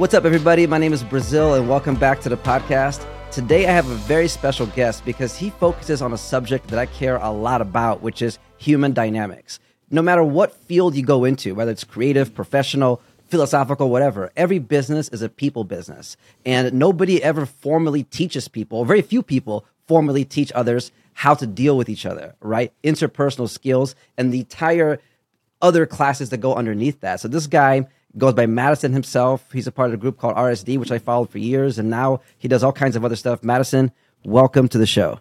What's up, everybody? My name is Brazil, and welcome back to the podcast. Today, I have a very special guest because he focuses on a subject that I care a lot about, which is human dynamics. No matter what field you go into, whether it's creative, professional, philosophical, whatever, every business is a people business. And nobody ever formally teaches people, very few people formally teach others how to deal with each other, right? Interpersonal skills and the entire other classes that go underneath that. So this guy goes by Madison himself. He's a part of a group called RSD, which I followed for years, and now he does all kinds of other stuff. Madison, welcome to the show.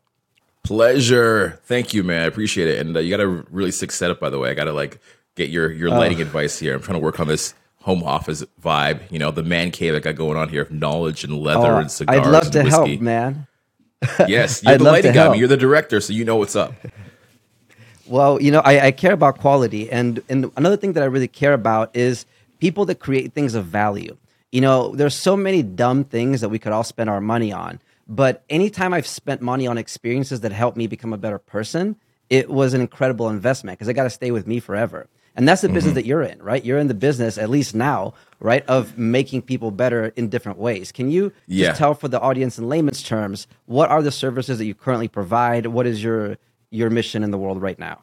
Pleasure. Thank you, man. I appreciate it. And uh, you got a really sick setup, by the way. I got to like get your your lighting oh. advice here. I'm trying to work on this home office vibe. You know, the man cave I got going on here of knowledge and leather oh, and cigars. I'd love to whiskey. help, man. yes, you're the lighting guy. You're the director, so you know what's up. Well, you know, I, I care about quality, and and another thing that I really care about is people that create things of value. You know, there's so many dumb things that we could all spend our money on. But anytime I've spent money on experiences that help me become a better person, it was an incredible investment because it got to stay with me forever. And that's the mm-hmm. business that you're in, right? You're in the business, at least now, right, of making people better in different ways. Can you yeah. just tell for the audience in layman's terms, what are the services that you currently provide? What is your your mission in the world right now?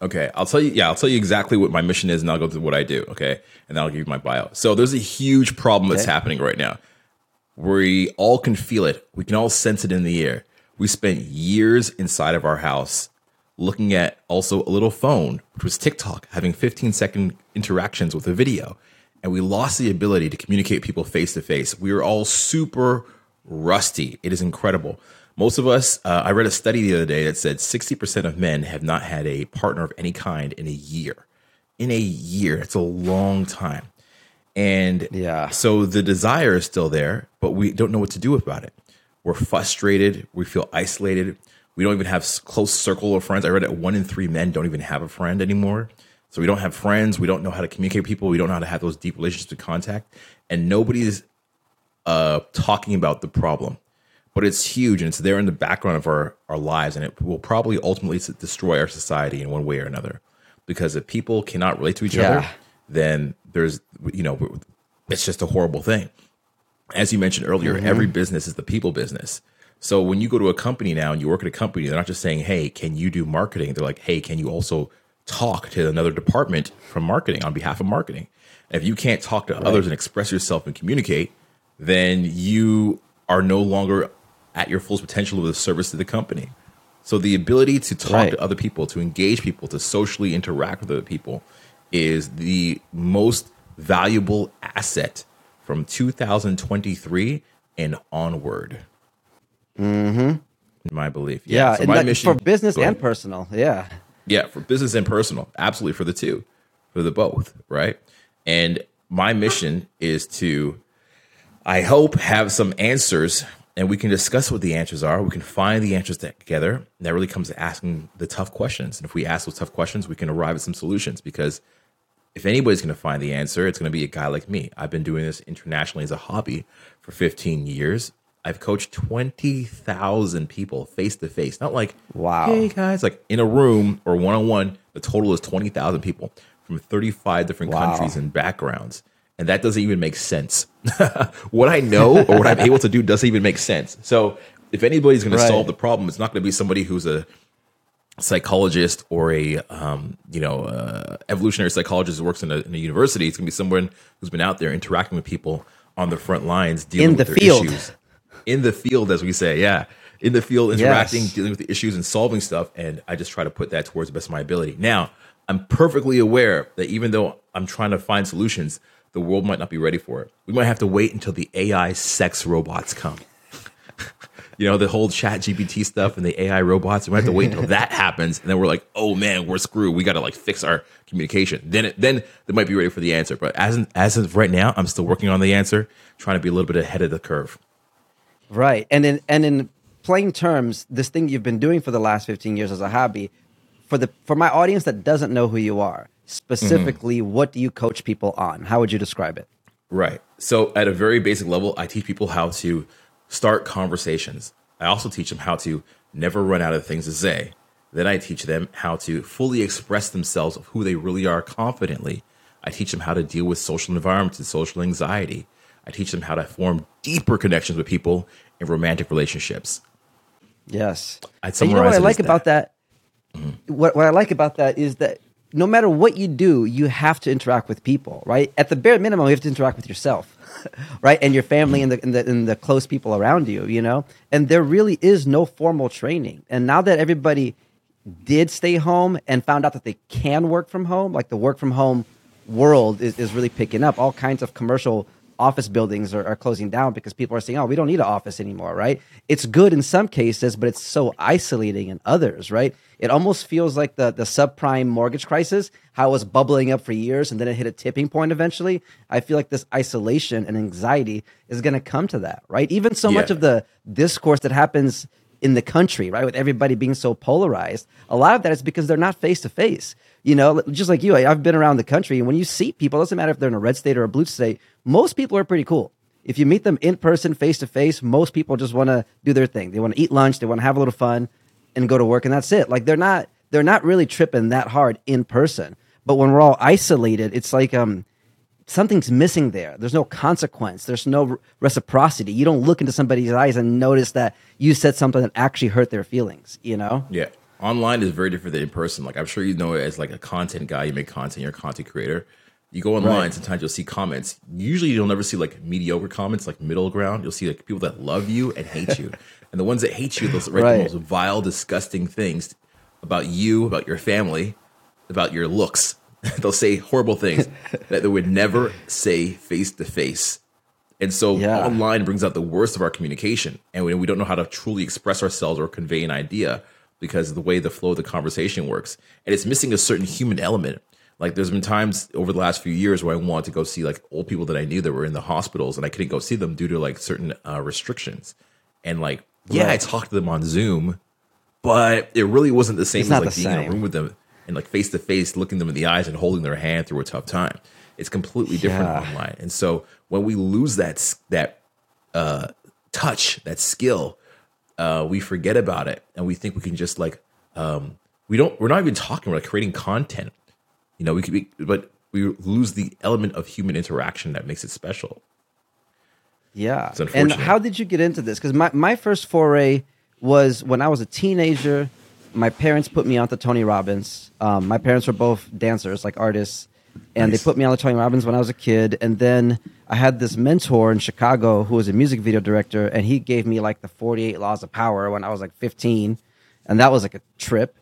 Okay, I'll tell you. Yeah, I'll tell you exactly what my mission is, and I'll go through what I do. Okay, and then I'll give you my bio. So there's a huge problem that's okay. happening right now. We all can feel it. We can all sense it in the air. We spent years inside of our house looking at also a little phone, which was TikTok, having 15 second interactions with a video, and we lost the ability to communicate people face to face. We were all super rusty. It is incredible. Most of us, uh, I read a study the other day that said 60% of men have not had a partner of any kind in a year. In a year, it's a long time. And yeah. so the desire is still there, but we don't know what to do about it. We're frustrated. We feel isolated. We don't even have close circle of friends. I read that one in three men don't even have a friend anymore. So we don't have friends. We don't know how to communicate with people. We don't know how to have those deep relationships of contact. And nobody's uh, talking about the problem but it's huge and it's there in the background of our, our lives and it will probably ultimately destroy our society in one way or another because if people cannot relate to each yeah. other then there's you know it's just a horrible thing as you mentioned earlier mm-hmm. every business is the people business so when you go to a company now and you work at a company they're not just saying hey can you do marketing they're like hey can you also talk to another department from marketing on behalf of marketing if you can't talk to right. others and express yourself and communicate then you are no longer at your full potential of the service to the company. So the ability to talk right. to other people, to engage people, to socially interact with other people is the most valuable asset from 2023 and onward. Mm-hmm. My belief. Yeah. yeah. So my mission, for business and personal. Yeah. Yeah. For business and personal. Absolutely. For the two, for the both. Right. And my mission is to, I hope, have some answers and we can discuss what the answers are. We can find the answers together. And that really comes to asking the tough questions. And if we ask those tough questions, we can arrive at some solutions. Because if anybody's going to find the answer, it's going to be a guy like me. I've been doing this internationally as a hobby for 15 years. I've coached 20,000 people face to face. Not like, wow, hey guys, like in a room or one on one. The total is 20,000 people from 35 different wow. countries and backgrounds and that doesn't even make sense. what I know or what I'm able to do doesn't even make sense. So if anybody's going right. to solve the problem, it's not going to be somebody who's a psychologist or a um, you know uh, evolutionary psychologist who works in a, in a university. It's going to be someone who's been out there interacting with people on the front lines, dealing in the with their field. issues in the field, as we say. Yeah, in the field, interacting, yes. dealing with the issues, and solving stuff. And I just try to put that towards the best of my ability. Now, I'm perfectly aware that even though I'm trying to find solutions, the world might not be ready for it. We might have to wait until the AI sex robots come. you know, the whole chat GPT stuff and the AI robots. We might have to wait until that happens. And then we're like, oh man, we're screwed. We got to like fix our communication. Then, it, then they might be ready for the answer. But as, as of right now, I'm still working on the answer, trying to be a little bit ahead of the curve. Right. And in, and in plain terms, this thing you've been doing for the last 15 years as a hobby, for the, for my audience that doesn't know who you are, specifically mm-hmm. what do you coach people on how would you describe it right so at a very basic level i teach people how to start conversations i also teach them how to never run out of things to say then i teach them how to fully express themselves of who they really are confidently i teach them how to deal with social environments and social anxiety I teach them how to form deeper connections with people in romantic relationships. Yes. I'd And you know what I like about that? Mm-hmm. What what I like about that is that no matter what you do, you have to interact with people, right? At the bare minimum, you have to interact with yourself, right, and your family and the, and the and the close people around you, you know. And there really is no formal training. And now that everybody did stay home and found out that they can work from home, like the work from home world is, is really picking up. All kinds of commercial office buildings are, are closing down because people are saying, oh, we don't need an office anymore, right? It's good in some cases, but it's so isolating in others, right? It almost feels like the, the subprime mortgage crisis, how it was bubbling up for years and then it hit a tipping point eventually. I feel like this isolation and anxiety is going to come to that, right? Even so much of the discourse that happens in the country, right? With everybody being so polarized, a lot of that is because they're not face to face. You know, just like you, I, I've been around the country, and when you see people, it doesn't matter if they're in a red state or a blue state, most people are pretty cool. If you meet them in person, face to face, most people just want to do their thing. They want to eat lunch, they want to have a little fun, and go to work, and that's it. Like they're not they're not really tripping that hard in person. But when we're all isolated, it's like um something's missing there. There's no consequence. There's no reciprocity. You don't look into somebody's eyes and notice that you said something that actually hurt their feelings. You know? Yeah. Online is very different than in person. Like I'm sure you know it as like a content guy, you make content, you're a content creator. You go online, Right. sometimes you'll see comments. Usually you'll never see like mediocre comments, like middle ground. You'll see like people that love you and hate you. and the ones that hate you, they'll write Right. the most vile, disgusting things about you, about your family, about your looks. they'll say horrible things that they would never say face to face. And so Yeah. online brings out the worst of our communication. And when we don't know how to truly express ourselves or convey an idea because of the way the flow of the conversation works. And it's missing a certain human element. Like there's been times over the last few years where I wanted to go see like old people that I knew that were in the hospitals and I couldn't go see them due to like certain uh, restrictions. And like, yeah, I talked to them on Zoom, but it really wasn't the same It's as like being in a room with them and like face to face, looking them in the eyes and holding their hand through a tough time. It's completely different Yeah. online. And so when we lose that that uh, touch, that skill, uh, we forget about it and we think we can just like um, we don't. We're not even talking. We're like creating content. You know, we could be, but we lose the element of human interaction that makes it special. Yeah. And how did you get into this? Because my, my first foray was when I was a teenager. My parents put me onto Tony Robbins. Um, my parents were both dancers, like artists, and Nice. they put me on the Tony Robbins when I was a kid. And then I had this mentor in Chicago who was a music video director, and he gave me like the 48 Laws of Power when I was like 15. And that was like a trip.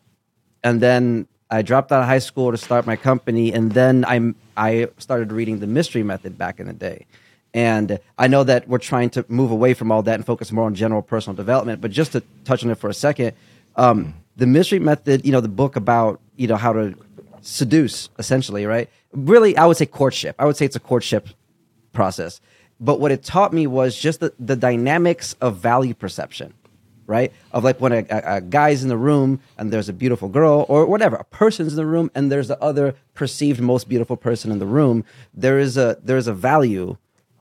And then I dropped out of high school to start my company, and then I I started reading the Mystery Method back in the day. And I know that we're trying to move away from all that and focus more on general personal development. But just to touch on it for a second, um, the Mystery Method, you know, the book about you know how to seduce, essentially, right? Really, I would say courtship. I would say it's a courtship process. But what it taught me was just the, the dynamics of value perception, right? Of like when a, a, a guy's in the room and there's a beautiful girl or whatever, a person's in the room and there's the other perceived most beautiful person in the room. There is a there is a value,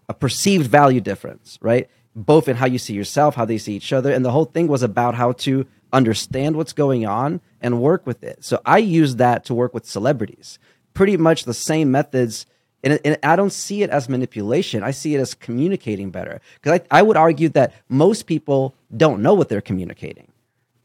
a perceived value difference, right? Both in how you see yourself, how they see each other, and the whole thing was about how to understand what's going on and work with it. So I use that to work with celebrities. Pretty much the same methods and, and I don't see it as manipulation. I see it as communicating better. Because I, I would argue that most people don't know what they're communicating,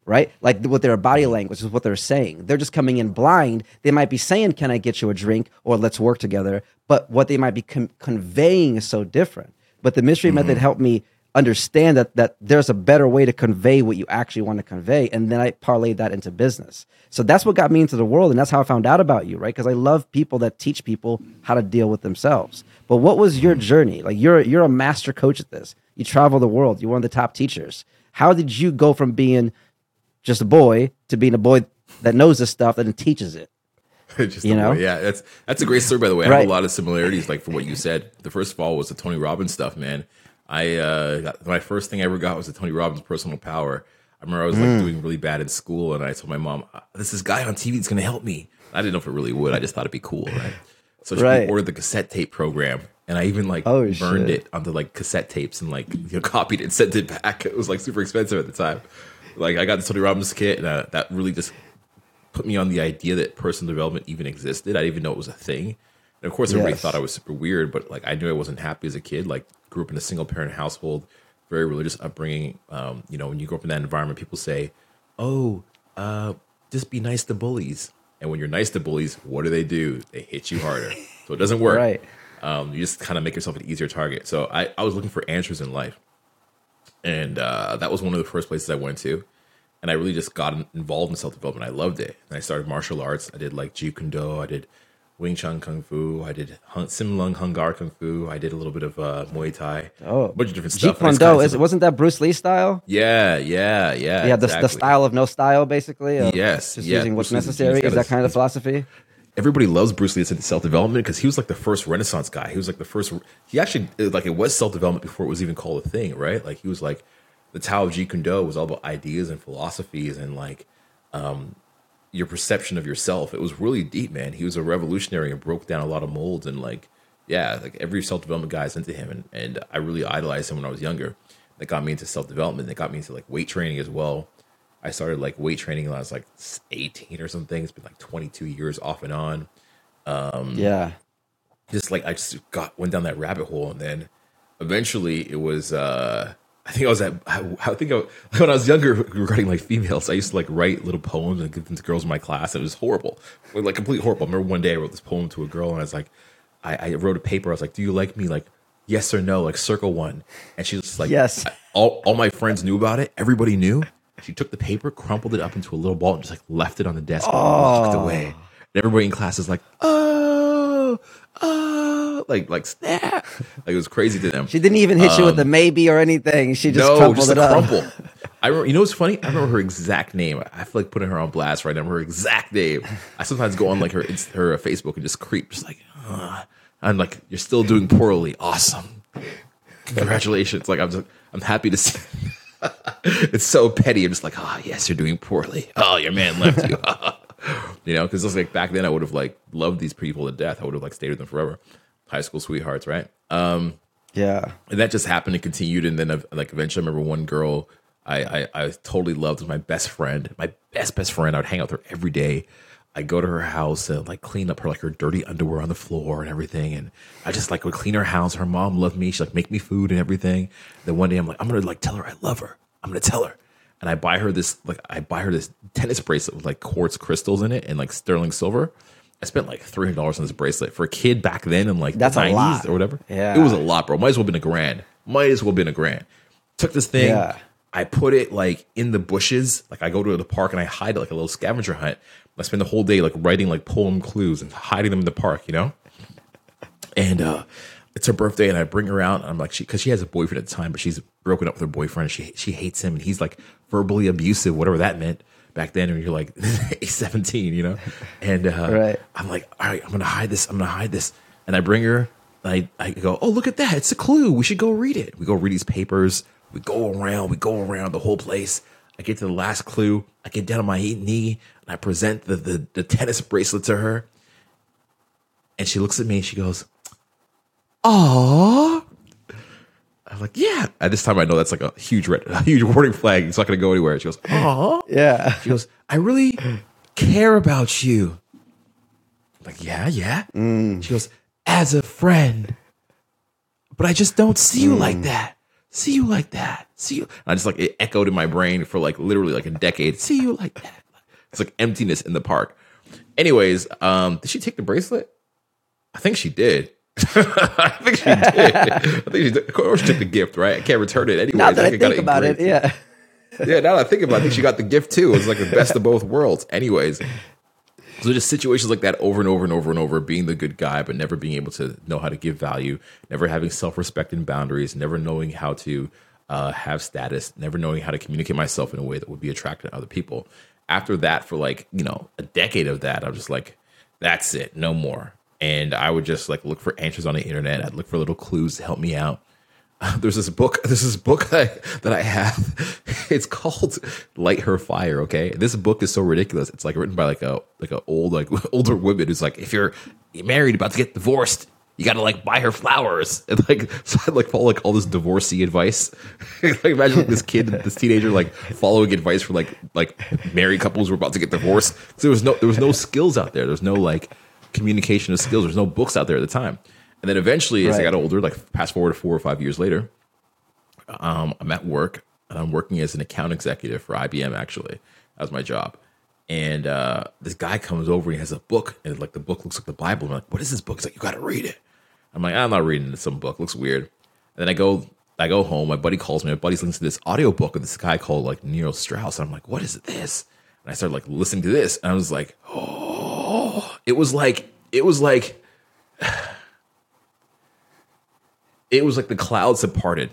right? Like with their body language is what they're saying. They're just coming in blind. They might be saying, "Can I get you a drink?" or "Let's work together," but what they might be con- conveying is so different. But the mystery mm-hmm. method helped me understand that that there's a better way to convey what you actually want to convey, and then I parlayed that into business. So that's what got me into the world, and that's how I found out about you, right? Because I love people that teach people how to deal with themselves. But what was your journey? Like you're you're a master coach at this. You travel the world. You're one of the top teachers. How did you go from being just a boy to being a boy that knows this stuff and teaches it? Just You know? way- yeah, that's that's a great story by the way. I Right. have a lot of similarities, like from what you said. The first fall was the Tony Robbins stuff, man. I uh, got, my first thing I ever got was the Tony Robbins Personal Power. I remember I was like Mm. doing really bad in school, and I told my mom, "Uh, "This is guy on TV that's going to help me." I didn't know if it really would. I just thought it'd be cool, right? So she Right. ordered the cassette tape program, and I even like Oh, burned shit. it onto like cassette tapes and like you know, copied it and sent it back. It was like super expensive at the time. Like I got the Tony Robbins kit, and uh, that really just put me on the idea that personal development even existed. I didn't even know it was a thing. And of course, everybody Yes. thought I was super weird, but like I knew I wasn't happy as a kid. Like grew up in a single parent household, very religious upbringing. Um, you know, when you grow up in that environment, people say, "Oh, uh, just be nice to bullies." And when you're nice to bullies, what do they do? They hit you harder. So it doesn't work. Right. Um, you just kind of make yourself an easier target. So I, I was looking for answers in life. And uh, that was one of the first places I went to. And I really just got involved in self development. I loved it. And I started martial arts. I did like Jeet Kune Do. I did Wing Chun Kung Fu. I did Hung, Sim Lung Hung Gar Kung Fu. I did a little bit of uh, Muay Thai. Oh. a bunch of different Jeet stuff. And Kune Do, is, wasn't that Bruce Lee style? yeah, yeah, yeah. Yeah, the, the style of no style, basically. Yes, Just yeah, using what's Bruce necessary. Is that kind of the philosophy? everybody loves Bruce Lee in self development because he was like the first Renaissance guy. He was like the first. He actually like it was self development before it was even called a thing, right? Like he was like the Tao of Jeet Kune Do was all about ideas and philosophies and like um your perception of yourself. It was really deep, man. He was a revolutionary and broke down a lot of molds and like yeah, like every self development guy is into him and and I really idolized him when I was younger. That got me into self development. That got me into like weight training as well. I started like weight training when I was like 18 or something. It's been like 22 years off and on. Um, yeah. Just like I just got went down that rabbit hole, and then eventually it was. uh I think I was at. I, I think I, when I was younger, regarding like females, I used to like write little poems and give them to girls in my class, and it was horrible, like completely horrible. I remember one day I wrote this poem to a girl, and I was like, I, I wrote a paper. I was like, "Do you like me?" Like yes or no, like circle one, and she was like, Yes. All all my friends knew about it. Everybody knew. She took the paper, crumpled it up into a little ball, and just like left it on the desk and walked away. And everybody in class is like, "Oh, oh," like like snap. Like it was crazy to them. She didn't even hit you with the maybe or anything. She just Um, no, crumpled just it a up. crumple. I remember, you know what's funny? I remember her exact name. I feel like putting her on blast right now. Her exact name. I sometimes go on like her her Facebook and just creep, just like, "Ugh." I'm like, you're still doing poorly. Awesome, congratulations. Like I'm just, I'm happy to see. it's so petty. I'm just like, oh yes, you're doing poorly. Oh, your man left you. you know, because it's like back then I would have like loved these people to death. I would have like stayed with them forever. High school sweethearts, right? Um, Yeah. and that just happened and continued. And then, uh, like, eventually, I remember one girl I, I, I totally loved was my best friend, my best best friend. I would hang out with her every day. I go to her house and like clean up her like her dirty underwear on the floor and everything. And I just like would clean her house. Her mom loved me. She like make me food and everything. Then one day I'm like, I'm gonna like tell her I love her. I'm gonna tell her. And I buy her this like I buy her this tennis bracelet with like quartz crystals in it and like sterling silver. I spent like three hundred dollars on this bracelet for a kid back then in like That's the a 90s lot. or whatever. Yeah. It was a lot, bro. Might as well been a grand. Might as well been a grand. Took this thing. Yeah. I put it like in the bushes. Like I go to the park and I hide it like a little scavenger hunt. I spend the whole day like writing like poem clues and hiding them in the park, you know? And uh it's her birthday and I bring her out and I'm like she cuz she has a boyfriend at the time, but she's broken up with her boyfriend. She she hates him and he's like verbally abusive, whatever that meant back then when you're like 17, you know? And uh Right. I'm like, "All right, I'm going to hide this. I'm going to hide this." And I bring her I I go, "Oh, look at that. It's a clue. We should go read it." We go read these papers. We go around, we go around the whole place. I get to the last clue. I get down on my knee and I present the, the, the tennis bracelet to her. And she looks at me and she goes, Aww. I'm like, yeah. At this time, I know that's like a huge red, a huge warning flag. It's not going to go anywhere. She goes, Aww. Yeah. She goes, I really care about you. I'm like, yeah, yeah. She goes, as a friend. But I just don't see you like that. See you like that. See you. I just like it echoed in my brain for like literally like a decade. See you like that. It's like emptiness in the park. Anyways, um, did she take the bracelet? I think she did. I think she did. I think she did. Of course, she took the gift, right? I can't return it anyway. Now that I think about it, yeah. yeah, now that I think about it, I think she got the gift too. It was like the best of both worlds. Anyways, so just situations like that over and over and over and over, being the good guy, but never being able to know how to give value, never having self respect and boundaries, never knowing how to uh, have status, never knowing how to communicate myself in a way that would be attractive to other people. After that, for like, you know, a decade of that, I'm just like, that's it, no more. And I would just like look for answers on the internet. I'd look for little clues to help me out. There's this book there's this book that I, that I have. It's called light her fire okay? This book is so ridiculous. It's like written by like a like a old like older woman who's like if you're, married about to get divorced you gotta like buy her flowers. And like so I like follow like all this divorcee advice. Like imagine like this kid this teenager like following advice for like like married couples who are about to get divorced. 'Cause there was no there was no skills out there. There's no like communication of skills. There's no books out there at the time. And then eventually, as I got older, like fast forward to four or five years later, um, I'm at work and I'm working as an account executive for IBM. Actually, that was my job. And uh, this guy comes over and he has a book, and like the book looks like the Bible. I'm like, "What is this book?" He's like, "You got to read it." I'm like, "I'm not reading some book. It looks weird." And then I go, I go home. My buddy calls me. My buddy's listening to this audiobook of this guy called like Neil Strauss. And I'm like, "What is this?" And I started like listening to this, and I was like, "Oh!" It was like it was like it was like the clouds had parted.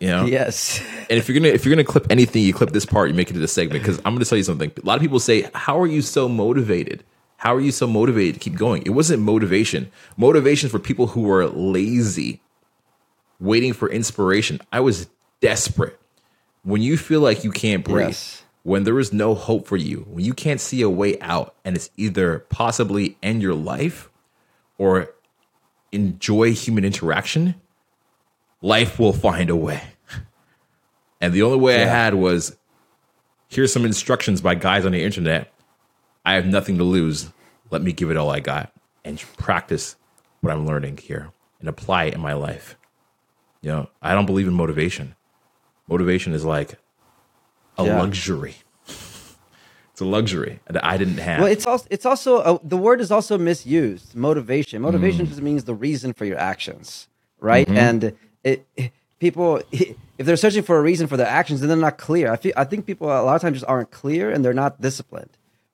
You know? Yes. And if you're gonna if you're gonna clip anything, you clip this part, you make it to the segment. Because I'm gonna tell you something. A lot of people say, How are you so motivated? How are you so motivated to keep going? It wasn't motivation. Motivation for people who were lazy, waiting for inspiration. I was desperate. When you feel like you can't breathe, yes. When there is no hope for you, when you can't see a way out, and it's either possibly end your life or enjoy human interaction, life will find a way. And the only way yeah. I had was here's some instructions by guys on the internet. I have nothing to lose. Let me give it all I got and practice what I'm learning here and apply it in my life. You know, I don't believe in motivation. Motivation is like a yeah. luxury. it's a luxury that I didn't have. Well, it's also it's also a, the word is also misused. Motivation. Motivation mm. just means the reason for your actions, right? Mm-hmm. And it, it people if they're searching for a reason for their actions, then they're not clear. I feel I think people a lot of times just aren't clear and they're not disciplined,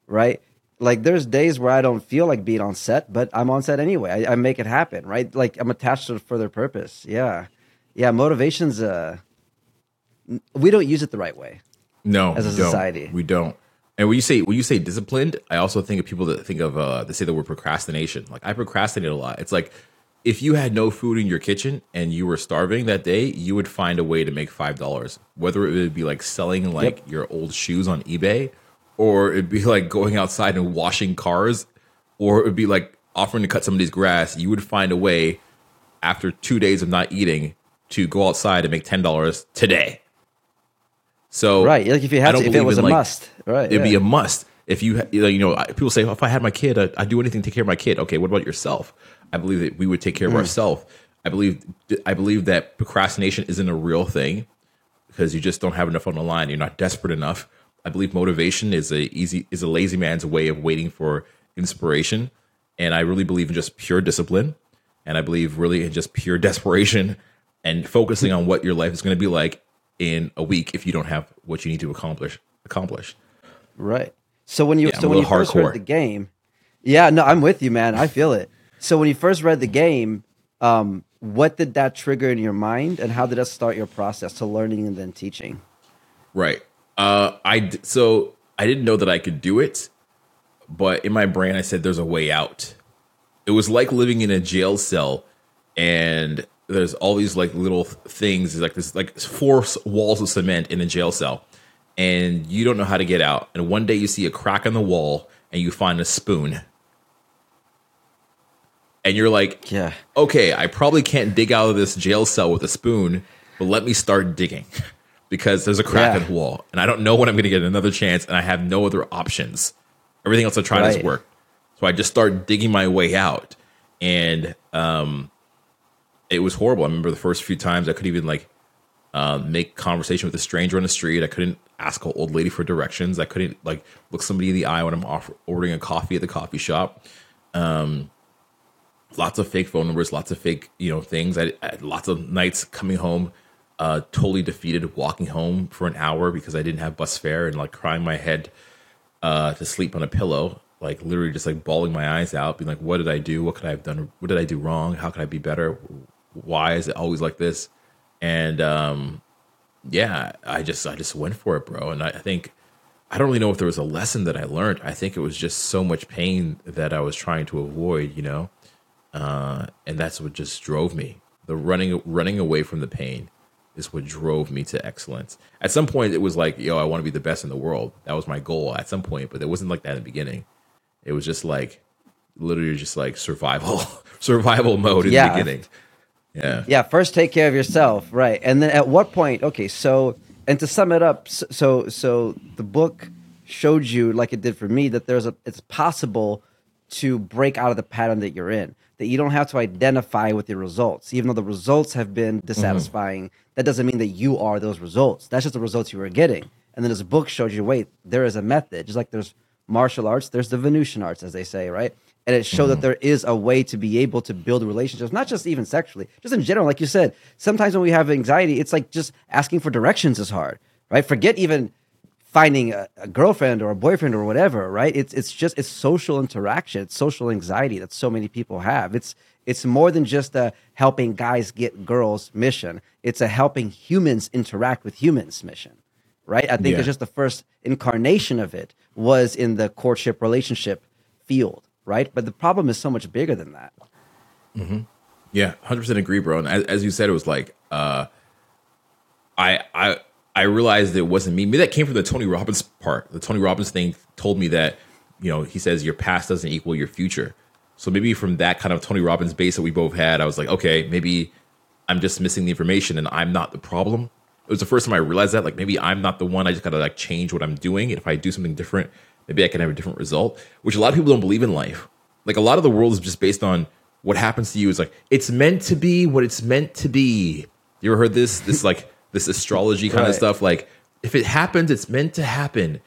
right? Like there's days where I don't feel like being on set, but I'm on set anyway. I, I make it happen, right? Like I'm attached to a further purpose. Yeah, yeah. Motivation's uh, we don't use it the right way. No, as a society, we don't. And when you say when you say disciplined, I also think of people that think of uh, they say the word procrastination. Like I procrastinate a lot. It's like if you had no food in your kitchen and you were starving that day, you would find a way to make five dollars. Whether it would be like selling like yep. your old shoes on eBay, or it'd be like going outside and washing cars, or it'd be like offering to cut somebody's grass. You would find a way after two days of not eating to go outside and make ten dollars today. So right, like if you had, to, if it was a like, must, right, it'd yeah. be a must. If you, you know, people say, oh, if I had my kid, I'd, I'd do anything to take care of my kid. Okay, what about yourself? I believe that we would take care of mm. ourselves. I believe I believe that procrastination isn't a real thing because you just don't have enough on the line. You're not desperate enough. I believe motivation is a easy is a lazy man's way of waiting for inspiration, and I really believe in just pure discipline, and I believe really in just pure desperation and focusing on what your life is going to be like in a week if you don't have what you need to accomplish accomplish. Right. So when you yeah, so when you first heard the game, yeah, no, I'm with you, man. I feel it. So when you first read the game, um, what did that trigger in your mind, and how did that start your process to learning and then teaching? Right. Uh, I so I didn't know that I could do it, but in my brain I said, "There's a way out." It was like living in a jail cell, and there's all these like little things, like this, like four walls of cement in a jail cell, and you don't know how to get out. And one day you see a crack in the wall, and you find a spoon and you're like, yeah, okay, I probably can't dig out of this jail cell with a spoon, but let me start digging because there's a crack yeah. in the wall, and I don't know when I'm going to get another chance, and I have no other options. Everything else I tried right. has worked, so I just start digging my way out, and um, it was horrible. I remember the first few times I couldn't even like uh, make conversation with a stranger on the street. I couldn't ask an old lady for directions. I couldn't like look somebody in the eye when I'm off- ordering a coffee at the coffee shop. Um, lots of fake phone numbers, lots of fake, you know, things. I, I lots of nights coming home, uh, totally defeated, walking home for an hour because I didn't have bus fare and like crying my head uh, to sleep on a pillow, like literally just like bawling my eyes out, being like, "What did I do? What could I have done? What did I do wrong? How could I be better? Why is it always like this?" And um, yeah, I just I just went for it, bro. And I, I think I don't really know if there was a lesson that I learned. I think it was just so much pain that I was trying to avoid, you know uh, and that's what just drove me. The running running away from the pain is what drove me to excellence. At some point, it was like, yo, I want to be the best in the world. That was my goal at some point, but it wasn't like that in the beginning. It was just like literally just like survival survival mode in yeah. the beginning. Yeah. Yeah. First, take care of yourself, right? And then at what point? Okay, so and to sum it up, so so the book showed you, like it did for me, that there's a it's possible to break out of the pattern that you're in. That you don't have to identify with your results, even though the results have been dissatisfying. Mm-hmm. That doesn't mean that you are those results. That's just the results you were getting. And then this book showed you, wait, there is a method. Just like there's martial arts, there's the Venusian arts, as they say, right? And it showed mm-hmm. that there is a way to be able to build relationships, not just even sexually, just in general. Like you said, sometimes when we have anxiety, it's like just asking for directions is hard, right? Forget even finding a, a, girlfriend or a boyfriend or whatever, right? It's it's just it's social interaction, it's social anxiety that so many people have. It's it's more than just a helping guys get girls mission. It's a helping humans interact with humans mission, right? I think yeah. it's just the first incarnation of it was in the courtship relationship field, right? But the problem is so much bigger than that. Mm-hmm. Yeah, hundred percent agree, bro. And as, as, you said, it was like uh, I I I realized it wasn't me. Maybe that came from the Tony Robbins part. The Tony Robbins thing told me that, you know, he says your past doesn't equal your future. So maybe from that kind of Tony Robbins base that we both had, I was like, okay, maybe I'm just missing the information and I'm not the problem. It was the first time I realized that, like, maybe I'm not the one. I just gotta like change what I'm doing. And if I do something different, maybe I can have a different result, which a lot of people don't believe in life. Like a lot of the world is just based on what happens to you. Is like, it's meant to be what it's meant to be. You ever heard this? This like this astrology kind right. of stuff. Like, if it happens, it's meant to happen.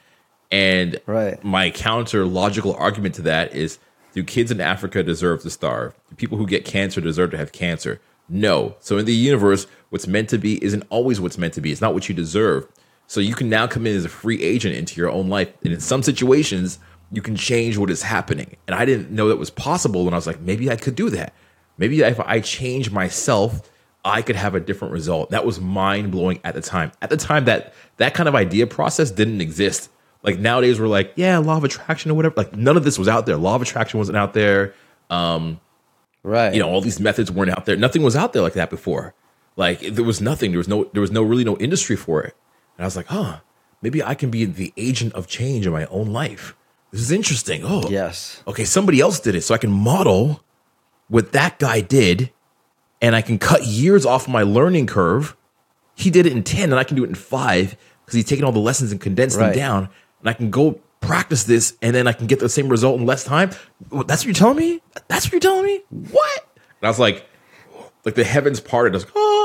And right. my counter logical argument to that is do kids in Africa deserve to starve? Do people who get cancer deserve to have cancer? No. So in the universe, what's meant to be isn't always what's meant to be. It's not what you deserve. So you can now come in as a free agent into your own life. And in some situations, you can change what is happening. And I didn't know that was possible. And I was like, maybe I could do that. Maybe if I change myself I could have a different result. That was mind blowing at the time. At the time, that that kind of idea process didn't exist. Like nowadays, we're like, yeah, law of attraction or whatever. Like none of this was out there. Law of attraction wasn't out there. Um, right. You know, all these methods weren't out there. Nothing was out there like that before. Like there was nothing. There was no. There was no really no industry for it. And I was like, huh, maybe I can be the agent of change in my own life. This is interesting. Oh, yes. Okay, somebody else did it, so I can model what that guy did and I can cut years off my learning curve. He did it in 10 and I can do it in five because he's taken all the lessons and condensed right. them down. And I can go practice this and then I can get the same result in less time. That's what you're telling me? That's what you're telling me? What? And I was like, like the heavens parted. I was like, ah.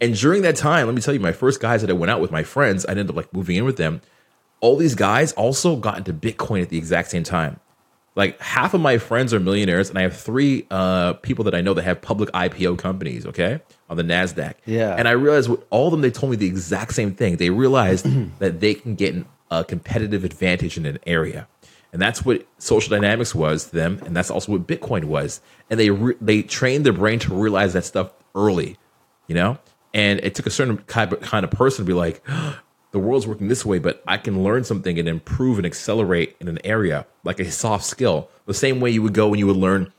And during that time, let me tell you, my first guys that I went out with, my friends, I ended up like moving in with them. All these guys also got into Bitcoin at the exact same time. Like half of my friends are millionaires and i have three uh, people that i know that have public ipo companies okay? On the nasdaq. Yeah. And i realized with all of them they told me the exact same thing. They realized that they can get a competitive advantage in an area. And that's what social dynamics was to them and that's also what bitcoin was. And they re- they trained their brain to realize that stuff early you know and it took a certain kind of, person to be like the world's working this way, but I can learn something and improve and accelerate in an area like a soft skill. The same way you would go when you would learn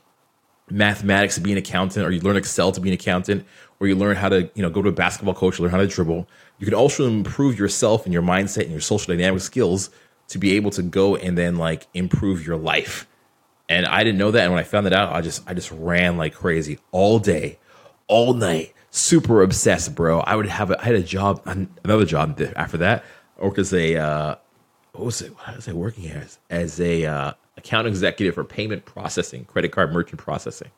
mathematics to be an accountant, or you learn Excel to be an accountant, or you learn how to, you know, go to a basketball coach, learn how to dribble. You can also improve yourself and your mindset and your social dynamic skills to be able to go and then like improve your life. And I didn't know that. And when I found that out, I just I just ran like crazy all day, all night super obsessed, bro. I would have a, I had a job, another job after that. I worked as a uh, what was it? What was I working as? As a uh, account executive for payment processing, credit card merchant processing.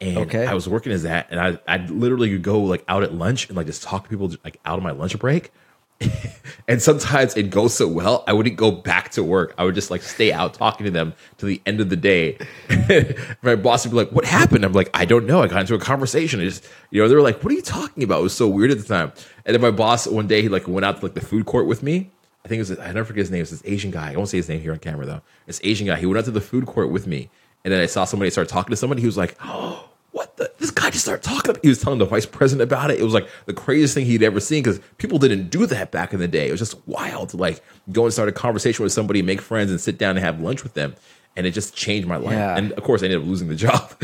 And okay. I was working as that, and I I literally could go like out at lunch and like just talk to people like out of my lunch break and sometimes it goes so well, I wouldn't go back to work. I would just like stay out talking to them to the end of the day. my boss would be like, "What happened?" I'm like, "I don't know. I got into a conversation. Just, you know, they were like, "What are you talking about?" It was so weird at the time. And then my boss one day he like went out to like the food court with me. I think it was I never forget his name. It's this Asian guy. I won't say his name here on camera though. This Asian guy. He went out to the food court with me, and then I saw somebody start talking to somebody. He was like, "Oh." What the? This guy just started talking. About, he was telling the vice president about it. It was like the craziest thing he'd ever seen because people didn't do that back in the day. It was just wild to like go and start a conversation with somebody, make friends, and sit down and have lunch with them. And it just changed my life. Yeah. And of course, I ended up losing the job.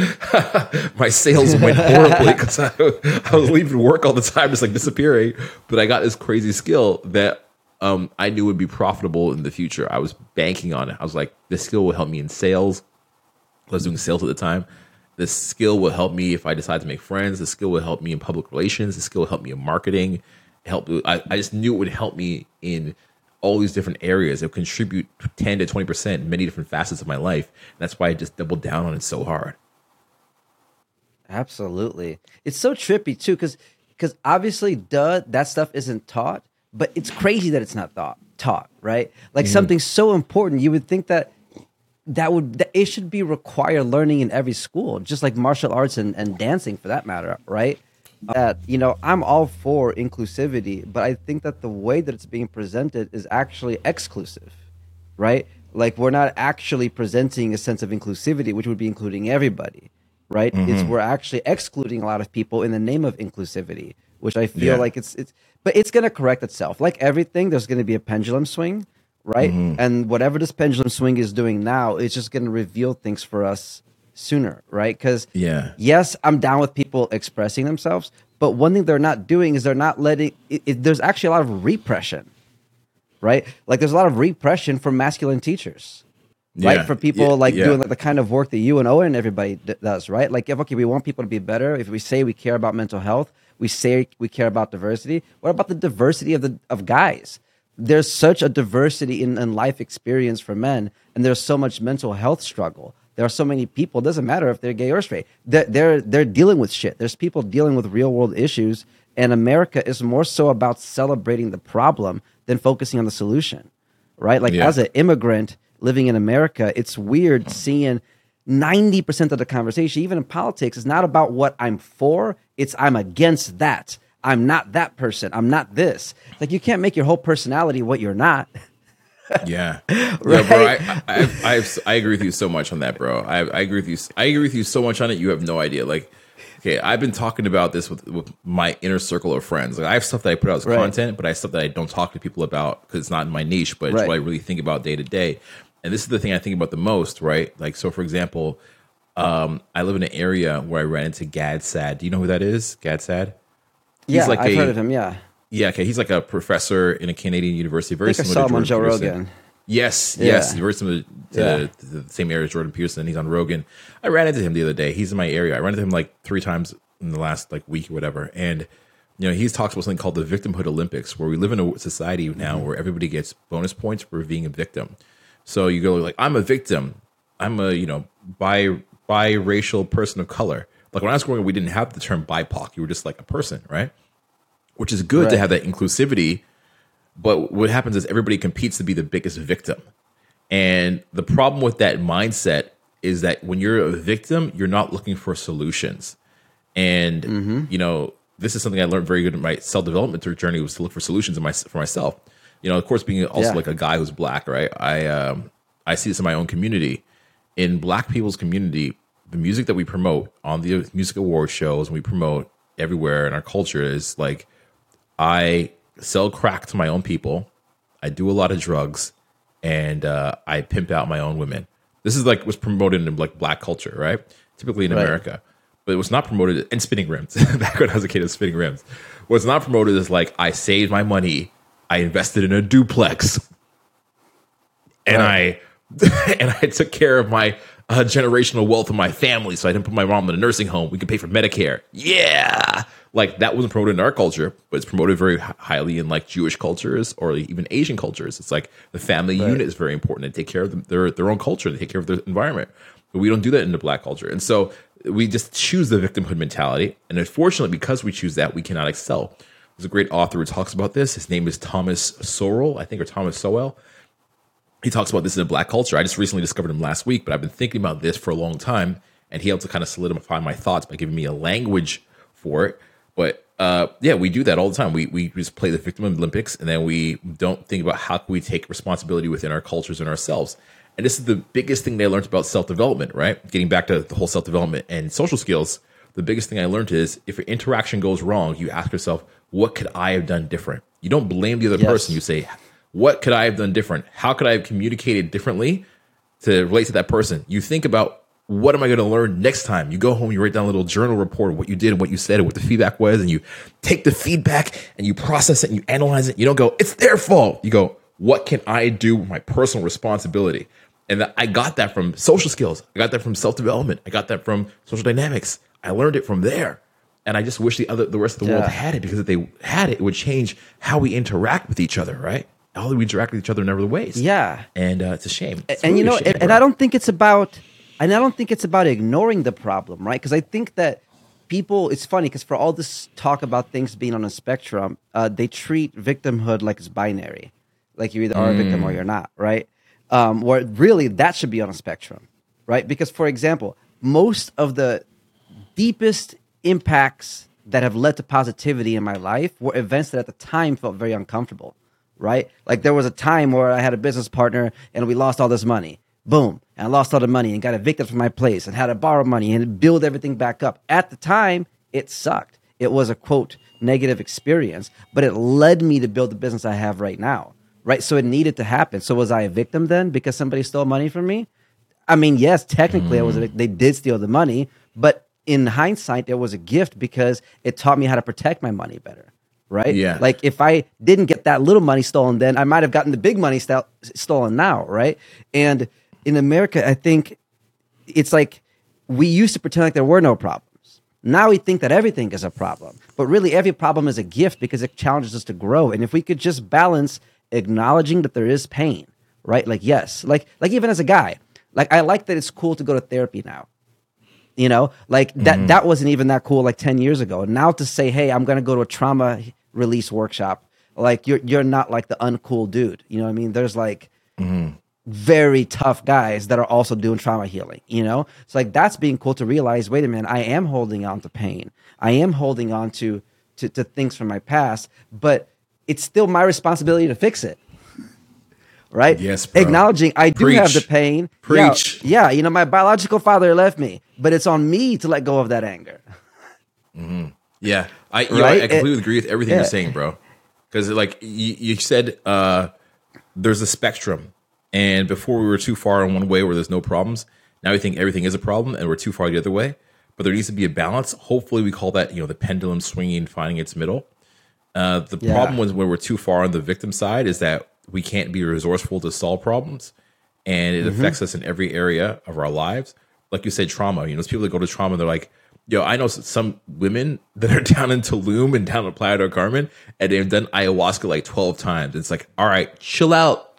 my sales went horribly because I, I, was leaving work all the time, just like disappearing. But I got this crazy skill that um, I knew would be profitable in the future. I was banking on it. I was like, this skill will help me in sales. I was doing sales at the time. This skill will help me if I decide to make friends. The skill will help me in public relations. The skill will help me in marketing. Help. I, I just knew it would help me in all these different areas. It'll contribute 10 to 20% in many different facets of my life. And that's why I just doubled down on it so hard. Absolutely. It's so trippy too, because because obviously, duh, that stuff isn't taught, but it's crazy that it's not thought taught, right? Like mm-hmm. something so important, you would think that that would that it should be required learning in every school, just like martial arts and, and dancing for that matter, right? That you know, I'm all for inclusivity, but I think that the way that it's being presented is actually exclusive, right? Like we're not actually presenting a sense of inclusivity, which would be including everybody, right? Mm-hmm. It's we're actually excluding a lot of people in the name of inclusivity, which I feel yeah. like it's it's but it's going to correct itself. Like everything, there's going to be a pendulum swing, right? Mm-hmm. And whatever this pendulum swing is doing now, it's just going to reveal things for us sooner, right? Because yeah, yes, I'm down with people expressing themselves, but one thing they're not doing is they're not letting. It, it, there's actually a lot of repression, right? Like there's a lot of repression from masculine teachers. Yeah. Right for people yeah. like yeah. doing like the kind of work that you and Owen and everybody d- does, right? Like if okay, we want people to be better. If we say we care about mental health, we say we care about diversity. What about the diversity of the of guys? There's such a diversity in, in life experience for men, and there's so much mental health struggle. There are so many people. It doesn't matter if they're gay or straight. They're, they're they're dealing with shit. There's people dealing with real world issues, and America is more so about celebrating the problem than focusing on the solution, right? Like yeah. as an immigrant living in America, it's weird seeing 90% of the conversation, even in politics, is not about what I'm for, it's I'm against that. I'm not that person. I'm not this. Like you can't make your whole personality what you're not. yeah, right? yeah, bro. I, I, I, I, agree with you so much on that, bro. I, I agree with you. I agree with you so much on it. You have no idea. Like, okay, I've been talking about this with, with my inner circle of friends. Like, I have stuff that I put out as right. content, but I have stuff that I don't talk to people about because it's not in my niche. But it's right. what I really think about day to day and this is the thing I think about the most, right? Like, so for example, um, I live in an area where I ran into Gad Saad. Do you know who that is? Gad Saad? He's yeah, like I've a, heard of him. Yeah. Yeah. Okay. He's like a professor in a Canadian university. Very I think similar I saw him on Joe Peterson. Rogan. Yes, yeah. yes, very similar to, yeah. to, the same area as Jordan Peterson. He's on Rogan. I ran into him the other day. He's in my area. I ran into him like three times in the last like week or whatever. And you know, he's talks about something called the victimhood Olympics, where we live in a society now mm-hmm. where everybody gets bonus points for being a victim. So you go like, I'm a victim. I'm a you know bi biracial person of color. Like when I was growing up, we didn't have the term BIPOC. You were just like a person, right? Which is good right. to have that inclusivity. But what happens is everybody competes to be the biggest victim. And the problem with that mindset is that when you're a victim, you're not looking for solutions. And mm-hmm. you know, this is something I learned very good in my self development journey was to look for solutions in my, for myself you know, of course, being also yeah. like a guy who's black, right? I um, I see this in my own community. In Black people's community, the music that we promote on the music award shows and we promote everywhere in our culture is like I sell crack to my own people. I do a lot of drugs, and uh, I pimp out my own women. This is like was promoted in like black culture, right? Typically in right. America, but it was not promoted in spinning rims. Back when I was a kid, was spinning rims. What's not promoted is like I saved my money I invested in a duplex, and right. I and I took care of my uh, generational wealth of my family. So I didn't put my mom in a nursing home. We could pay for Medicare. Yeah, like that wasn't promoted in our culture, but it's promoted very highly in like Jewish cultures or even Asian cultures. It's like the family right. unit is very important. They take care of them, their their own culture. They take care of their environment. But we don't do that in the black culture, and so we just choose the victimhood mentality. And unfortunately, because we choose that, we cannot excel. There's a great author who talks about this. His name is Thomas Sowell, I think, or Thomas Sowell. He talks about this in the black culture. I just recently discovered him last week, but I've been thinking about this for a long time, and he helped to kind of solidify my thoughts by giving me a language for it. But uh, yeah, we do that all the time. We we just play the victim Olympics, and then we don't think about how can we take responsibility within our cultures and ourselves. And this is the biggest thing they learned about self development, right? Getting back to the whole self development and social skills. The biggest thing I learned is if your interaction goes wrong, you ask yourself, what could I have done different? You don't blame the other yes. person. You say, what could I have done different? How could I have communicated differently to relate to that person? You think about what am I going to learn next time? You go home, you write down a little journal report of what you did and what you said and what the feedback was, and you take the feedback and you process it and you analyze it. You don't go, it's their fault. You go, what can I do with my personal responsibility? And I got that from social skills. I got that from self development. I got that from social dynamics. I learned it from there and I just wish the other the rest of the yeah. world had it because if they had it, it would change how we interact with each other, right? all we interact with each other in other ways. Yeah, and uh, it's a shame. It's and really you know, shame, and, and I don't think it's about, and I don't think it's about ignoring the problem, right? Because I think that people, it's funny because for all this talk about things being on a spectrum, uh, they treat victimhood like it's binary, like you either are a victim or Mm. you're not, right? Um, where really that should be on a spectrum, right? Because for example, most of the deepest impacts that have led to positivity in my life were events that at the time felt very uncomfortable, right? Like there was a time where I had a business partner and we lost all this money. Boom. And I lost all the money and got evicted from my place and had to borrow money and build everything back up. At the time, it sucked. It was a quote negative experience, but it led me to build the business I have right now. Right. So it needed to happen. So was I a victim then because somebody stole money from me? I mean, yes, technically, I was. A, mm. they did steal the money, but in hindsight, it was a gift because it taught me how to protect my money better. Right? Yeah. Like if I didn't get that little money stolen, then I might have gotten the big money st- stolen now. Right? And in America, I think it's like we used to pretend like there were no problems. Now we think that everything is a problem, but really every problem is a gift because it challenges us to grow. And if we could just balance acknowledging that there is pain, right? Like yes, like like even as a guy, like I like that it's cool to go to therapy now. You know, like that mm-hmm. that wasn't even that cool like 10 years ago. Now to say, "Hey, I'm going to go to a trauma release workshop." Like you're you're not like the uncool dude. You know what I mean? There's like mm-hmm. Very tough guys that are also doing trauma healing, you know? It's like that's being cool to realize, wait a minute, I am holding on to pain. I am holding on to to, to things from my past, but it's still my responsibility to fix it. Right? Yes, bro. Acknowledging I do have the pain. Preach. Yeah, yeah, you know, my biological father left me, but it's on me to let go of that anger. Yeah, I you know, Right? I completely It- agree with everything yeah. you're saying, bro. Because like you, you said, uh, there's a spectrum, and before we were too far in one way where there's no problems. Now we think everything is a problem, and we're too far the other way. But there needs to be a balance. Hopefully, we call that you know the pendulum swinging, finding its middle. Uh, the Yeah. problem was when we're too far on the victim side is that we can't be resourceful to solve problems, and it affects us in every area of our lives. Like you said, trauma. You know, those people that go to trauma, they're like, "Yo, I know some women that are down in Tulum and down in Playa del Carmen, and they've done ayahuasca like twelve times. It's like, all right, chill out.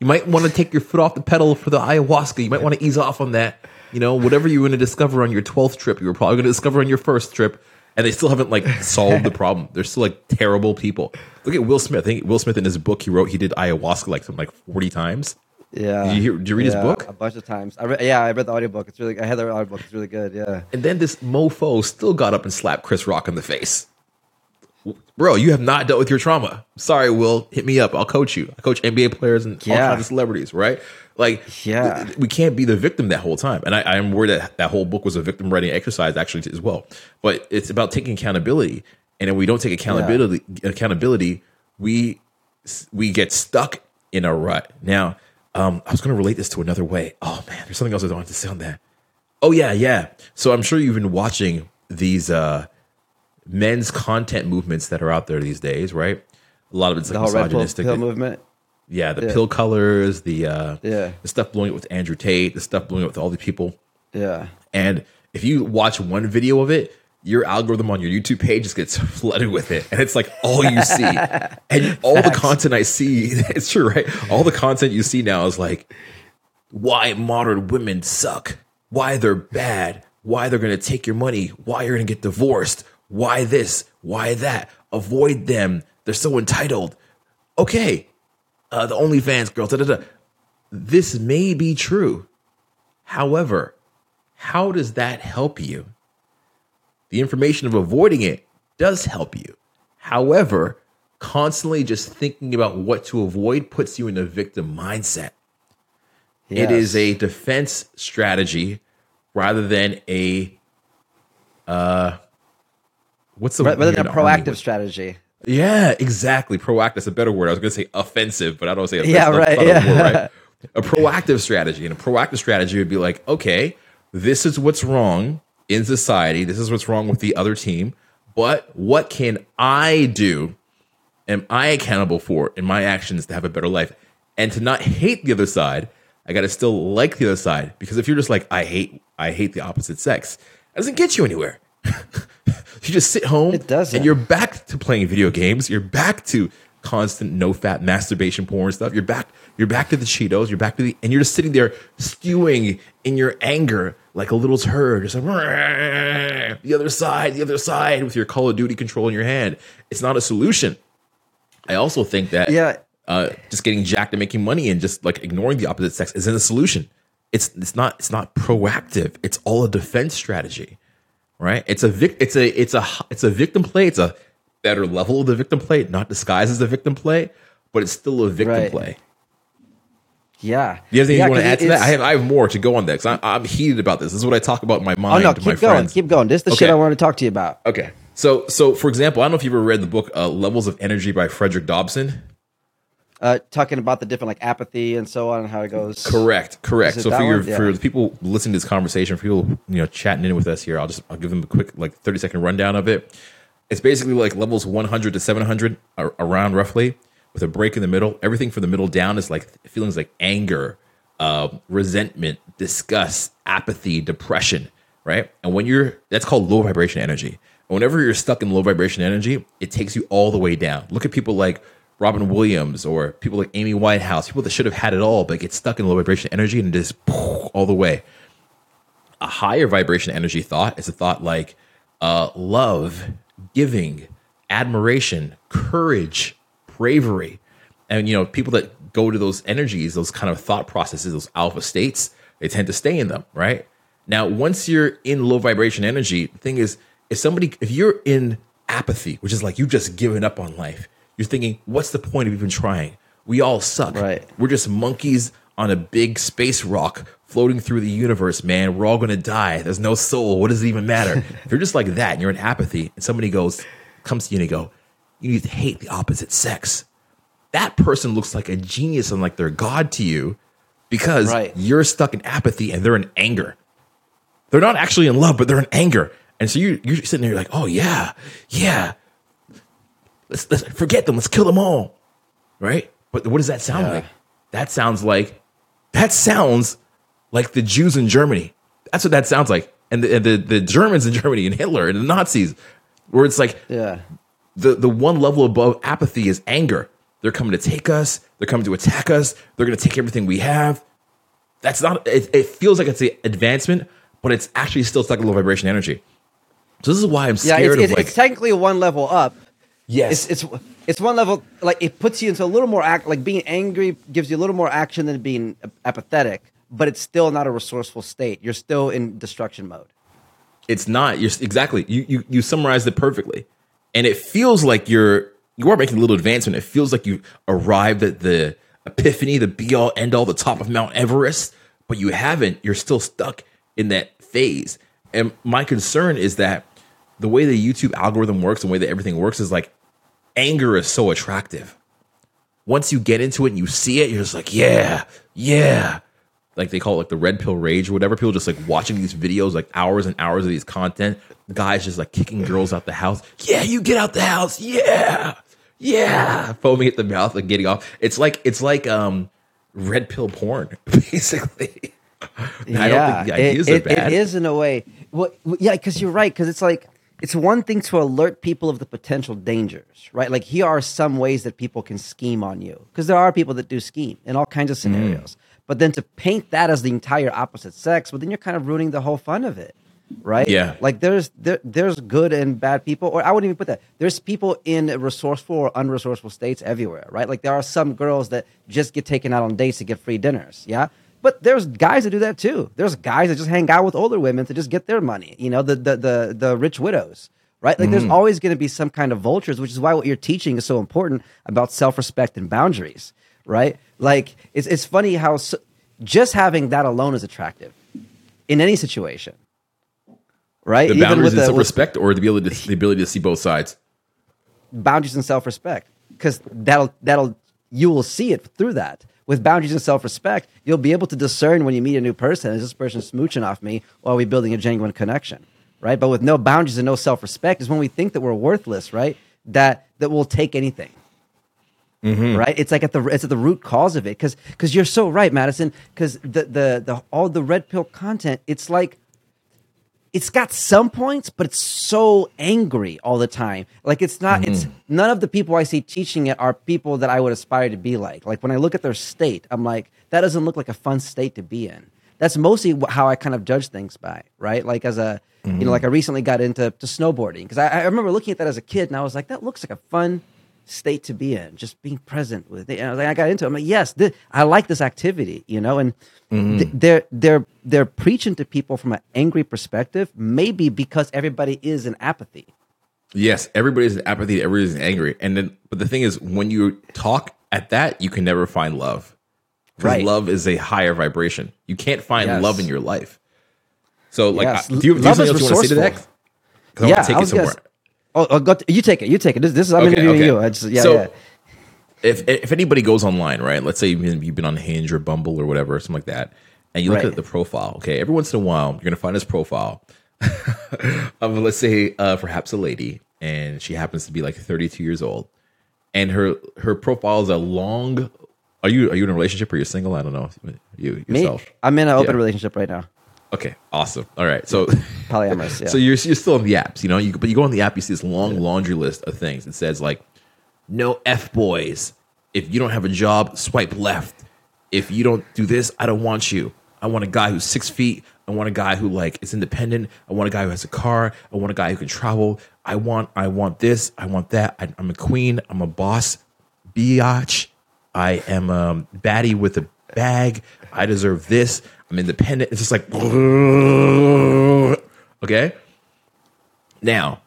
You might want to take your foot off the pedal for the ayahuasca. You might want to ease off on that. You know, whatever you're going to discover on your 12th trip, you were probably going to discover on your first trip. And they still haven't like solved the problem. They're still like terrible people. Look at Will Smith. I think Will Smith in his book he wrote he did ayahuasca like something like 40 times. Yeah. Did you, hear, did you read his book? A bunch of times. I read, yeah, I read the audiobook. It's really I had the audiobook. It's really good. Yeah. And then this mofo still got up and slapped Chris Rock in the face. Bro, you have not dealt with your trauma. Sorry, Will. Hit me up. I'll coach you. I coach NBA players and all Yeah. kinds of celebrities, right? Like, Yeah. we can't be the victim that whole time. And I, I'm worried that that whole book was a victim writing exercise, actually, as well. But it's about taking accountability. And if we don't take accountability, accountability, we we get stuck in a rut. Now, um, I was going to relate this to another way. Oh man, there's something else I wanted to say on that. Oh yeah, yeah. So I'm sure you've been watching these uh, men's content movements that are out there these days, right? A lot of it's The like red pill, misogynistic. pill movement. yeah, the yeah. pill colors, the uh, Yeah. the stuff blowing up with Andrew Tate, the stuff blowing up with all these people. Yeah. And if you watch one video of it, your algorithm on your YouTube page just gets flooded with it. And it's like all you see. and all the content I see, it's true, right? All the content you see now is like why modern women suck, why they're bad, why they're going to take your money, why you're going to get divorced, why this, why that. Avoid them. They're so entitled. Okay. Uh, the OnlyFans girls, da, da, da. This may be true. However, how does that help you? The information of avoiding it does help you. However, constantly just thinking about what to avoid puts you in a victim mindset. It is a defense strategy rather than a uh what's the rather than a proactive word? strategy. Yeah, exactly. Proactive. is a better word. I was going to say offensive, but I don't say offensive. Yeah, right, yeah. word, right? A proactive strategy. And a proactive strategy would be like, okay, this is what's wrong in society. This is what's wrong with the other team. But what can I do? Am I accountable for in my actions to have a better life? And to not hate the other side, I got to still like the other side. Because if you're just like, I hate, I hate the opposite sex, it doesn't get you anywhere. You just sit home It doesn't. and you're back to playing video games. You're back to constant no fat masturbation porn stuff. You're back. You're back to the Cheetos. You're back to the, and you're just sitting there stewing in your anger like a little turd, just like the other side, the other side, with your Call of Duty control in your hand. It's not a solution. I also think that yeah, uh, just getting jacked and making money and just like ignoring the opposite sex isn't a solution. It's it's not it's not proactive. It's all a defense strategy, right? It's a vic, it's a it's a it's a victim play. It's a better level of the victim play, not disguised as a victim play, but it's still a victim right. play. Yeah. Do you have anything yeah, you want to add to that? I have, I have more to go on that because I'm, I'm, heated about this. This is what I talk about in my mind. Oh, no, keep going. Friends. Keep going. This is the okay. shit I want to talk to you about. Okay. So, so for example, I don't know if you've ever read the book uh, Levels of Energy by Frederick Dodson. Uh, talking about the different like apathy and so on and how it goes. Correct, correct. So for your yeah. for the people listening to this conversation, for people you know chatting in with us here, I'll just I'll give them a quick like thirty second rundown of it. It's basically like levels one hundred to seven hundred around roughly, with a break in the middle. Everything from the middle down is like feelings like anger, uh, resentment, disgust, apathy, depression, right? And when you're that's called low vibration energy. And whenever you're stuck in low vibration energy, it takes you all the way down. Look at people like Robin Williams or people like Amy Winehouse, people that should have had it all, but get stuck in low vibration energy and just all the way. A higher vibration energy thought is a thought like uh, love, giving, admiration, courage, bravery. And, you know, people that go to those energies, those kind of thought processes, those alpha states, they tend to stay in them, right? Now, once you're in low vibration energy, the thing is, if somebody, if you're in apathy, which is like you've just given up on life, you're thinking, what's the point of even trying? We all suck. Right. We're just monkeys on a big space rock floating through the universe, man. We're all going to die. There's no soul. What does it even matter? if you're just like that and you're in apathy and somebody goes, comes to you and they go, you need to hate the opposite sex. That person looks like a genius and like they're God to you because right. you're stuck in apathy and they're in anger. They're not actually in love, but they're in anger. And so you, you're sitting there, you're like, oh, yeah, yeah, let's, let's forget them. Let's kill them all. Right? But what does that sound yeah. like? That sounds like that sounds like the Jews in Germany. That's what that sounds like. And the, the, the Germans in Germany and Hitler and the Nazis, where it's like yeah. the, the one level above apathy is anger. They're coming to take us. They're coming to attack us. They're going to take everything we have. That's not, it, it feels like it's an advancement, but it's actually still stuck in low vibration energy. So this is why I'm scared yeah, it's, of it's, like. It's technically one level up, Yes, it's, it's it's one level like it puts you into a little more act. Like being angry gives you a little more action than being apathetic, but it's still not a resourceful state. You're still in destruction mode. It's not. You're exactly. You you you summarized it perfectly, and it feels like you're you are making a little advancement. It feels like you arrived at the epiphany, the be all end all, the top of Mount Everest, but you haven't. You're still stuck in that phase. And my concern is that the way the YouTube algorithm works and the way that everything works is like anger is so attractive. Once you get into it and you see it, you're just like, yeah, yeah. Like they call it like the red pill rage or whatever. People just like watching these videos, like hours and hours of these content. Guys just like kicking girls out the house. Yeah, you get out the house. Yeah. Yeah. Foaming at the mouth and getting off. It's like it's like um red pill porn, basically. yeah, I don't think the ideas it, are bad. It is in a way. Well, yeah, because you're right. Because it's like it's one thing to alert people of the potential dangers, right? Like here are some ways that people can scheme on you because there are people that do scheme in all kinds of mm-hmm. scenarios. Mm. But then to paint that as the entire opposite sex, well, then you're kind of ruining the whole fun of it, right? Yeah. Like there's there, there's good and bad people, or I wouldn't even put that. There's people in resourceful or unresourceful states everywhere, right? Like there are some girls that just get taken out on dates to get free dinners, yeah. But there's guys that do that too. There's guys that just hang out with older women to just get their money. You know, the the the, the rich widows, right? Like, mm. there's always going to be some kind of vultures, which is why what you're teaching is so important about self respect and boundaries, right? Like, it's it's funny how so, just having that alone is attractive in any situation, right? The boundaries and self respect, or the ability to, the ability to see both sides. Boundaries and self respect, because that'll that'll you will see it through that with boundaries and self respect, you'll be able to discern when you meet a new person is this person smooching off me or are we building a genuine connection? Right. But with no boundaries and no self respect is when we think that we're worthless, right? That that we'll take anything. Mm-hmm. Right, it's like at the it's at the root cause of it because because you're so right, Madison. Because the the the all the red pill content, it's like it's got some points, but it's so angry all the time. Like it's not. Mm-hmm. It's none of the people I see teaching it are people that I would aspire to be like. Like when I look at their state, I'm like, that doesn't look like a fun state to be in. That's mostly how I kind of judge things by, right? Like as a, mm-hmm. you know, mm-hmm. like I recently got into to snowboarding because I, I remember looking at that as a kid and I was like, that looks like a fun state to be in, just being present with it. I, like, I got into it. I'm like, yes, this, I like this activity, you know, and mm-hmm. th- they're they're they're preaching to people from an angry perspective, maybe because everybody is in apathy. Yes, everybody's in apathy, everybody's angry. And then but the thing is when you talk at that, you can never find love. Because right. love is a higher vibration. You can't find yes. love in your life. So like yes. do you, do you have something else you want to say to that? Because yeah, I want to take it somewhere. Oh, oh go you take it. You take it. This, this is I'm okay, interviewing okay. you. I just, yeah, so, yeah. If if anybody goes online, right? Let's say you've been on Hinge or Bumble or whatever, something like that, and you look right. at the profile. Okay, every once in a while, you're gonna find this profile of let's say uh, perhaps a lady, and she happens to be like 32 years old, and her her profile is a long. Are you are you in a relationship or you're single? I don't know. You yourself. Me? I'm in an open yeah. relationship right now. Okay, awesome. All right, so polyamorous. Yeah. So you're you're still on the apps, you know. You but you go on the app, you see this long laundry list of things. It says like, no f boys. If you don't have a job, swipe left. If you don't do this, I don't want you. I want a guy who's six feet. I want a guy who like is independent. I want a guy who has a car. I want a guy who can travel. I want I want this. I want that. I, am a queen. I'm a boss. Biatch. I am a baddie with a bag. I deserve this. I'm independent. It's just like, okay. Now,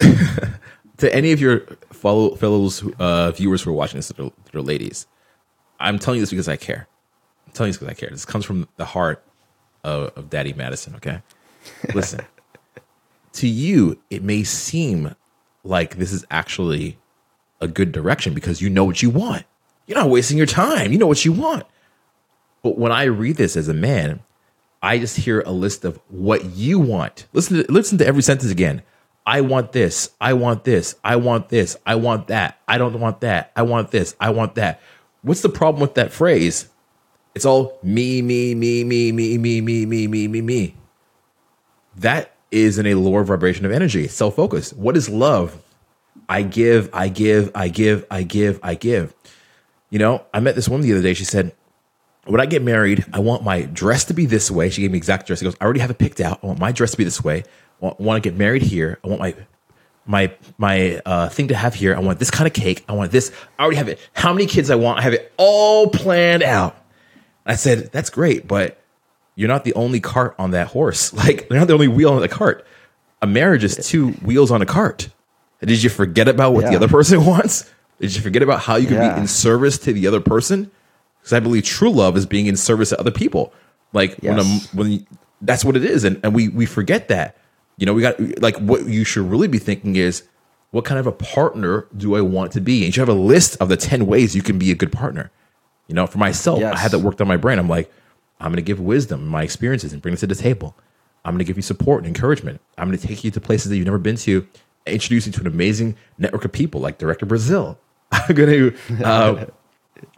to any of your follow fellows uh, viewers who are watching this that are, that are ladies, I'm telling you this because I care. I'm telling you this because I care. This comes from the heart of, of Daddy Madison. Okay, listen. to you, it may seem like this is actually a good direction because you know what you want. You're not wasting your time. You know what you want. But when I read this as a man, I just hear a list of what you want. Listen to listen to every sentence again. I want this. I want this. I want this. I want that. I don't want that. I want this. I want that. What's the problem with that phrase? It's all me, me, me, me, me, me, me, me, me, me, me. That is in a lower vibration of energy, self focus. What is love? I give, I give, I give, I give, I give. You know, I met this woman the other day. She said, when I get married, I want my dress to be this way. She gave me exact dress. She goes, I already have it picked out. I want my dress to be this way. I want, to get married here. I want my my my uh, thing to have here. I want this kind of cake. I want this. I already have it. How many kids I want? I have it all planned out. I said, that's great, but you're not the only cart on that horse. Like you're not the only wheel on the cart. A marriage is two wheels on a cart. Did you forget about what yeah. the other person wants? Did you forget about how you can yeah. be in service to the other person? Because I believe true love is being in service to other people. Like yes. when when that's what it is, and and we we forget that. You know, we got like what you should really be thinking is what kind of a partner do I want to be? And you have a list of the 10 ways you can be a good partner. You know, for myself, yes. I had that worked on my brain. I'm like, I'm going to give wisdom, my experiences, and bring it to the table. I'm going to give you support and encouragement. I'm going to take you to places that you've never been to, introduce you to an amazing network of people like Director Brazil. I'm going to uh,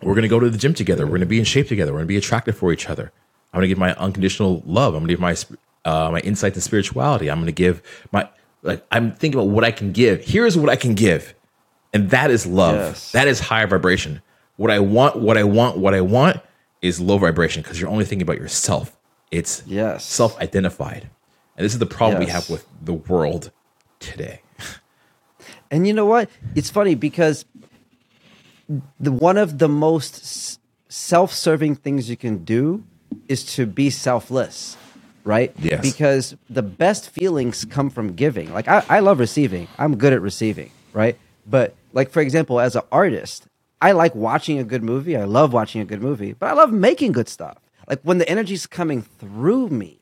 we're going to go to the gym together. We're going to be in shape together. We're going to be attractive for each other. I'm going to give my unconditional love. I'm going to give my uh, my insight to spirituality. I'm going to give my like I'm thinking about what I can give. Here's what I can give, and that is love. Yes. That is higher vibration. What I want, what I want, what I want is low vibration because you're only thinking about yourself. It's yes. self-identified, and this is the problem yes. we have with the world today. And you know what? It's funny because the one of the most self-serving things you can do is to be selfless right? Yes. Because the best feelings come from giving. Like I, I love receiving. I'm good at receiving right? But like for example as an artist i like watching a good movie. I love watching a good movie but i love making good stuff. Like when the energy's coming through me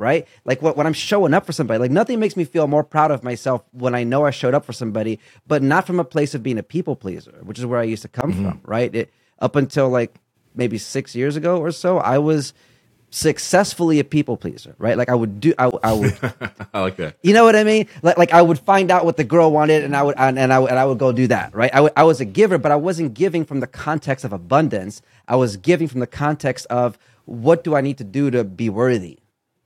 right? Like what, when I'm showing up for somebody, like nothing makes me feel more proud of myself when I know I showed up for somebody, but not from a place of being a people pleaser, which is where I used to come mm-hmm. from, right? It, up until like maybe six years ago or so, I was successfully a people pleaser, right? Like I would do, I, I would, I like that. You know what I mean? Like, like I would find out what the girl wanted, and I would, and, and I would, and I would go do that, right? I, I was a giver, but I wasn't giving from the context of abundance. I was giving from the context of what do I need to do to be worthy,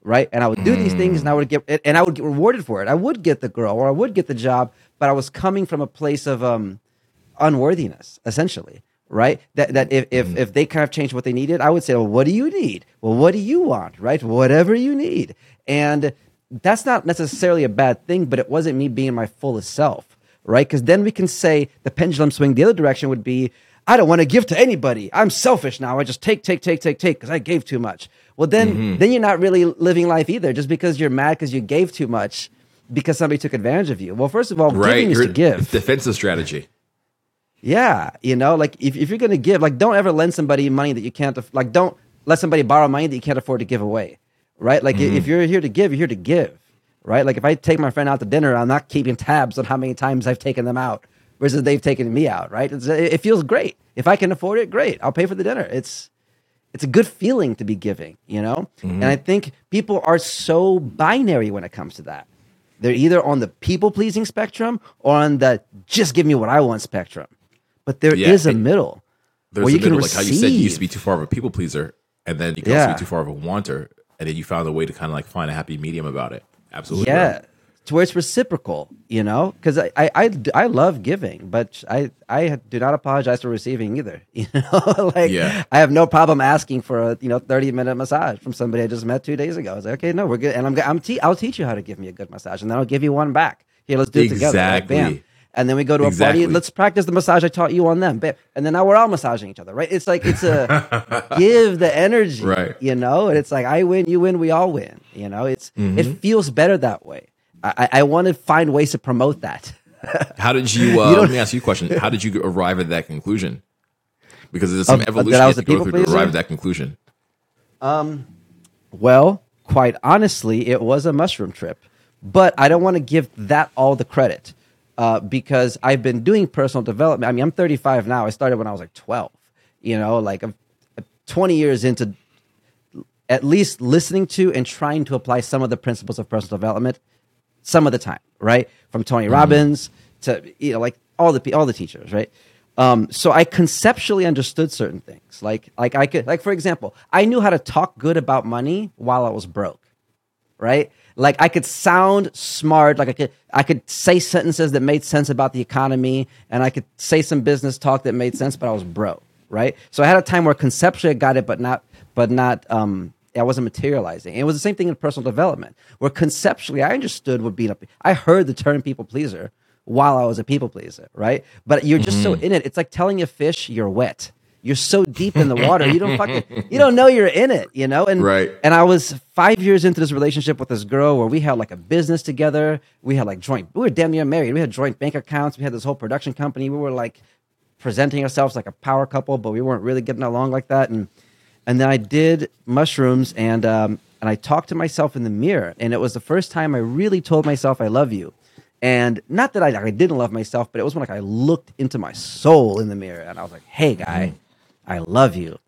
right? And I would do these things, and I would get and I would get rewarded for it. I would get the girl, or I would get the job, but I was coming from a place of um, unworthiness, essentially, right? That that if if, if they kind of changed what they needed, I would say, well, what do you need? Well, what do you want? Right? Whatever you need, and that's not necessarily a bad thing, but it wasn't me being my fullest self, right? Because then we can say the pendulum swing the other direction would be. I don't want to give to anybody. I'm selfish now. I just take, take, take, take, take because I gave too much. Well, then, mm-hmm. then you're not really living life either. Just because you're mad because you gave too much because somebody took advantage of you. Well, first of all, Right. giving is You're- to give. Defensive strategy. Yeah, you know, like if, if you're gonna give, like don't ever lend somebody money that you can't like don't let somebody borrow money that you can't afford to give away. Right? Like i- if mm-hmm. you're here to give, you're here to give. Right? Like if I take my friend out to dinner, I'm not keeping tabs on how many times I've taken them out versus they've taken me out, right? It's, it feels great. If I can afford it, great. I'll pay for the dinner. It's it's a good feeling to be giving, you know? Mm-hmm. And I think people are so binary when it comes to that. They're either on the people pleasing spectrum or on the just give me what I want spectrum. But there is Yeah, a middle There's where a you can middle, like how you said you used to be too far of a people pleaser, and then you can also be too far of a wanter, and then you found a way to kind of like find a happy medium about it. Absolutely. yeah, right. To where it's reciprocal, you know? Because I, I, I, I love giving, but I, I do not apologize for receiving either. You know, like Yeah. I have no problem asking for a you know thirty minute massage from somebody I just met two days ago. I was like, okay, no, we're good, and I'm, I'm te- I'll teach you how to give me a good massage, and then I'll give you one back. Here, let's do it together. Like, bam. Exactly. And then we go to a Exactly. party. Let's practice the massage I taught you on them. Bam. And then now we're all massaging each other, right? It's like it's a give the energy, Right. You know, and it's like I win, you win, we all win. You know, it's Mm-hmm. it feels better that way. I, I, want to find ways to promote that. How did you? Uh, let me ask you a question. How did you arrive at that conclusion? Because there's some Of- evolution you have to go through to arrive at that conclusion. Um, Well, quite honestly, it was a mushroom trip, but I don't want to give that all the credit uh, because I've been doing personal development. I mean, I'm 35 now. I started when I was like 12. You know, like I'm 20 years into at least listening to and trying to apply some of the principles of personal development some of the time, right? From Tony Robbins to you know, like all the all the teachers, right? Um, so I conceptually understood certain things, like like I could like for example, I knew how to talk good about money while I was broke, right? Like I could sound smart, like I could I could say sentences that made sense about the economy, and I could say some business talk that made sense, but I was broke, right? So I had a time where conceptually I got it, but not but not um I wasn't materializing. And it was the same thing in personal development, where conceptually I understood what being a I heard the term people pleaser while I was a people pleaser, right? But you're just so mm-hmm. in it. It's like telling a fish you're wet. You're so deep in the water, you don't fucking you don't know you're in it, you know? And Right. and I was five years into this relationship with this girl where we had like a business together. We had like joint, we were damn near married. We had joint bank accounts. We had this whole production company. We were like presenting ourselves like a power couple, but we weren't really getting along like that. And and then I did mushrooms and um, and I talked to myself in the mirror. And it was the first time I really told myself I love you. And not that I, I didn't love myself, but it was when like I looked into my soul in the mirror and I was like, "Hey, guy, I love you."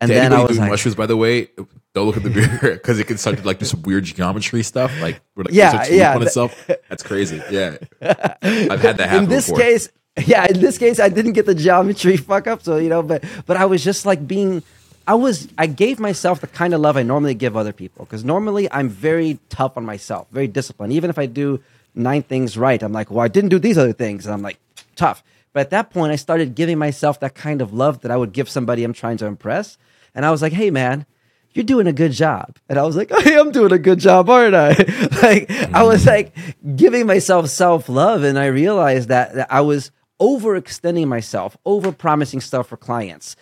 And To then I was like, mushrooms, by the way, don't look at the mirror because it can start to like do some weird geometry stuff. Like, where, like Yeah, it starts to loop yeah, on itself. That's crazy. Yeah, I've had that happen in this before. case yeah in this case i didn't get the geometry fuck up so you know but but i was just like being i was i gave myself the kind of love i normally give other people because normally i'm very tough on myself very disciplined even if i do nine things right i'm like well i didn't do these other things and i'm like tough but at that point i started giving myself that kind of love that i would give somebody i'm trying to impress and i was like hey man you're doing a good job. And I was like, I am doing a good job, aren't I? like, I was mm-hmm. like giving myself self love. And I realized that, that I was overextending myself, over promising stuff for clients.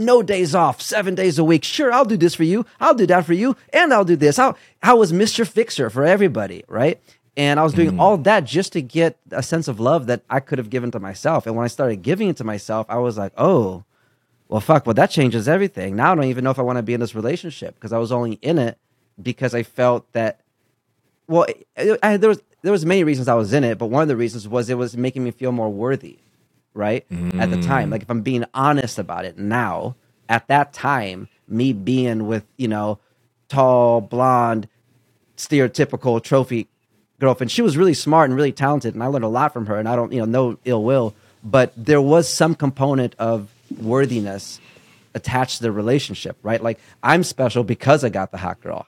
No days off, seven days a week. Sure, I'll do this for you. I'll do that for you. And I'll do this. I, I was Mr. Fixer for everybody, right? And I was doing mm-hmm. all that just to get a sense of love that I could have given to myself. And when I started giving it to myself, I was like, oh, well, fuck, well, that changes everything. Now I don't even know if I want to be in this relationship because I was only in it because I felt that, well, I, I, there was there was many reasons I was in it, but one of the reasons was it was making me feel more worthy, right? At the time, mm. like if I'm being honest about it now, at that time, me being with you know, tall, blonde, stereotypical trophy girlfriend. She was really smart and really talented, and I learned a lot from her. And I don't, you know, no ill will, but there was some component of worthiness attached to the relationship, right? Like I'm special because I got the hot girl.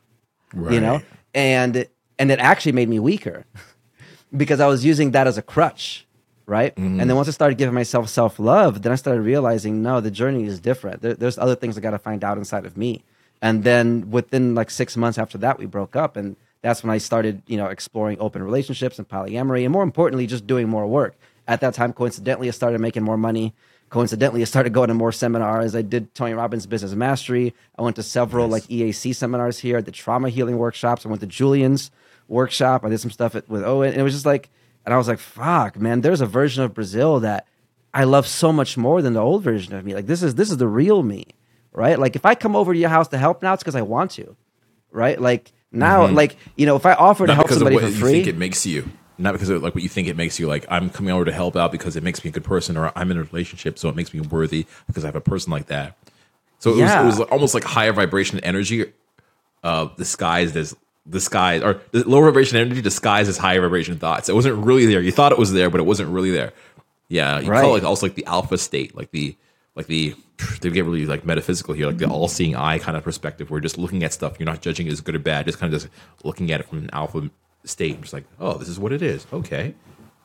you know, and and it actually made me weaker because I was using that as a crutch, right? And then mm-hmm. once I started giving myself self love, then I started realizing no, the journey is different. There, there's other things I got to find out inside of me. And then within like six months after that, we broke up, and that's when I started, you know, exploring open relationships and polyamory, and more importantly, just doing more work. At that time, coincidentally, I started making more money. Coincidentally, I started going to more seminars. I did Tony Robbins Business Mastery. I went to several like EAC seminars here. Did trauma healing workshops. I went to Julian's workshop. I did some stuff at, with Owen. And it was just like, and I was like, fuck, man, there's a version of Brazil that I love so much more than the old version of me. Like this is this is the real me, right? Like if I come over to your house to help now, it's because I want to, right? Like now, like you know, if I offer to Not help because of somebody what for you free, think it makes you. Not because of like what you think it makes you. Like I'm coming over to help out because it makes me a good person, or I'm in a relationship, so it makes me worthy because I have a person like that. So it, Yeah. was, it was almost like higher vibration energy, uh, disguised as disguised or the lower vibration energy disguised as higher vibration thoughts. It wasn't really there. You thought it was there, but it wasn't really there. Yeah, you Right. call it like also like the alpha state, like the like the they get really like metaphysical here, like the mm-hmm. all seeing eye kind of perspective. Where you're just looking at stuff, you're not judging it as good or bad, just kind of just looking at it from an alpha state. Just like, oh, this is what it is. Okay,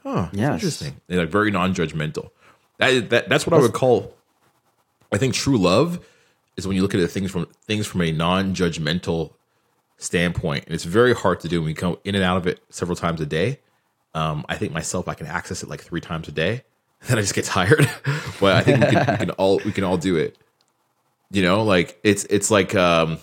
huh, Yes. interesting. And like very non-judgmental. That, that that's what I would call. I think true love is when you look at the things from things from a non-judgmental standpoint, and it's very hard to do. when we go in and out of it several times a day. Um, I think myself, I can access it like three times a day. Then I just get tired. but I think we can, we can all we can all do it. You know, like it's it's like um,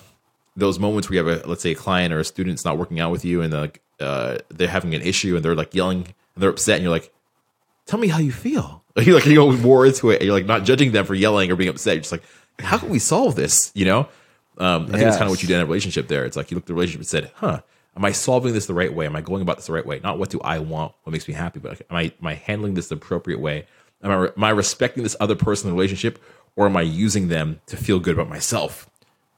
those moments where you have a let's say a client or a student's not working out with you, and they're like uh, they're having an issue, and they're like yelling, and they're upset, and you're like, tell me how you feel. Like you're like you go more into it, and you're like not judging them for yelling or being upset. You're just like, how can we solve this? You know, um, I think it's kind of what you did in a relationship. There, it's like you looked at the relationship and said, huh. Am I solving this the right way? Am I going about this the right way? Not what do I want, what makes me happy, but am I am I handling this the appropriate way? Am I am I respecting this other person in the relationship, or am I using them to feel good about myself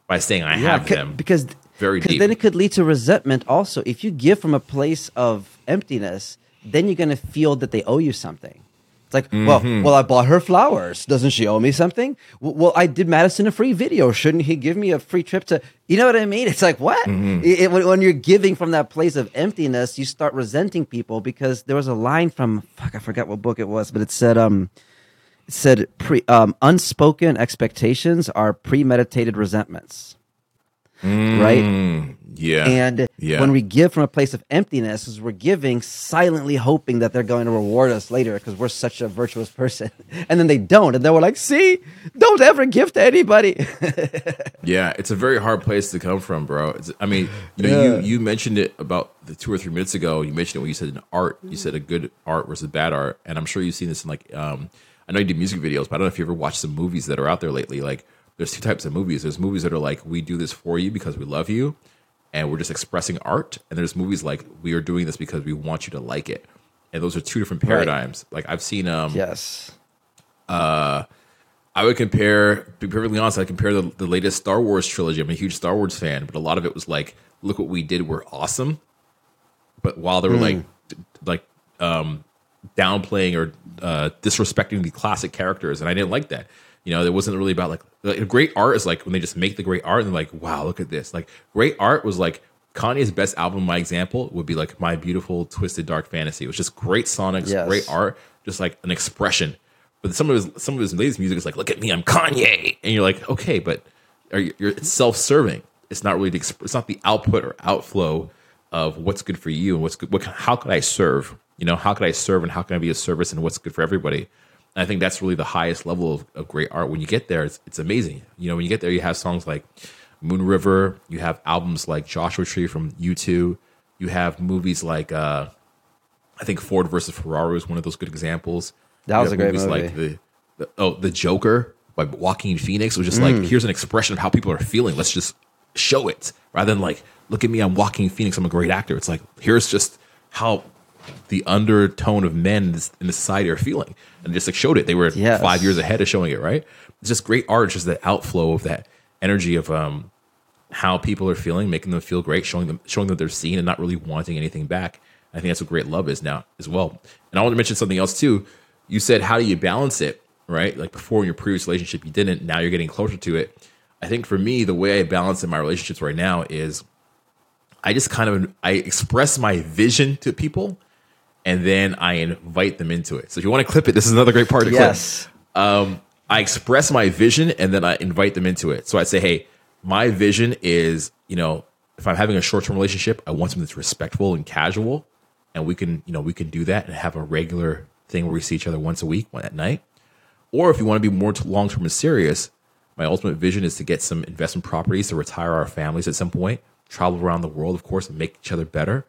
by saying I have c- them? because Very deep. then it could lead to resentment. Also, if you give from a place of emptiness, then you're gonna feel that they owe you something. It's like, well, Mm-hmm. well, I bought her flowers. Doesn't she owe me something? Well, I did Madison a free video. Shouldn't he give me a free trip to? You know what I mean? It's like what? Mm-hmm. It- it- when, when you're giving from that place of emptiness, you start resenting people because there was a line from fuck, I forgot what book it was, but it said, um, it said pre, um, unspoken expectations are premeditated resentments. Right? yeah, And yeah. when we give from a place of emptiness, is we're giving silently hoping that they're going to reward us later because we're such a virtuous person. And then they don't. And then we're like, see, don't ever give to anybody. Yeah, it's a very hard place to come from, bro. It's, I mean, you know, Yeah. you you mentioned it about the two or three minutes ago. You mentioned it when you said an art. You said a good art versus bad art, and I'm sure you've seen this in like um, I know you do music videos, but I don't know if you ever watched some movies that are out there lately. Like, there's two types of movies. There's movies that are like we do this for you because we love you, and we're just expressing art. And there's movies like we are doing this because we want you to like it. And those are two different paradigms. Like I've seen um, yes. I would compare, to be perfectly honest, I compare the, the latest Star Wars trilogy. I'm a huge Star Wars fan, but a lot of it was like, look what we did, we're awesome. But while they were like, d- like, um, downplaying or uh, disrespecting the classic characters, and I didn't like that. You know, it wasn't really about like, like great art is like when they just make the great art and they're like, wow, look at this. Like great art was like Kanye's best album. My example would be like My Beautiful Twisted Dark Fantasy. It was just great sonics, Yes. great art, just like an expression. But some of his some of his latest music is like, look at me, I'm Kanye, and you're like, okay, but are you, you're it's self serving. It's not really the it's not the output or outflow of what's good for you and what's good. What can- how could I serve? You know, how could I serve and how can I be a service and what's good for everybody? And I think that's really the highest level of, of great art. When you get there, it's, it's amazing. You know, when you get there, you have songs like Moon River. You have albums like Joshua Tree from U2. You have movies like uh, I think Ford versus Ferrari is one of those good examples. That You was a great movie. Like the, the oh the Joker by Joaquin Phoenix was just like Mm. here's an expression of how people are feeling. Let's just show it rather than like look at me. I'm Joaquin Phoenix. I'm a great actor. It's like here's just how the undertone of men in the society are feeling, and just like showed it. They were Yes. five years ahead of showing it. Right? It's just great art. Just the outflow of that energy of um how people are feeling, making them feel great, showing them showing that they're seen and not really wanting anything back. I think that's what great love is now as well. And I want to mention something else too. You said how do you balance it, right? Like before in your previous relationship you didn't, now you're getting closer to it. I think for me, the way I balance in my relationships right now is I just kind of I express my vision to people, and then I invite them into it. So if you want to clip it, this is another great part to yes. clip. Um, I express my vision, and then I invite them into it. So I say, hey, my vision is, you know, if I'm having a short term relationship, I want something that's respectful and casual, and we can, you know, we can do that and have a regular thing where we see each other once a week, one at night. Or if you want to be more long term and serious, my ultimate vision is to get some investment properties to retire our families at some point, travel around the world, of course, and make each other better.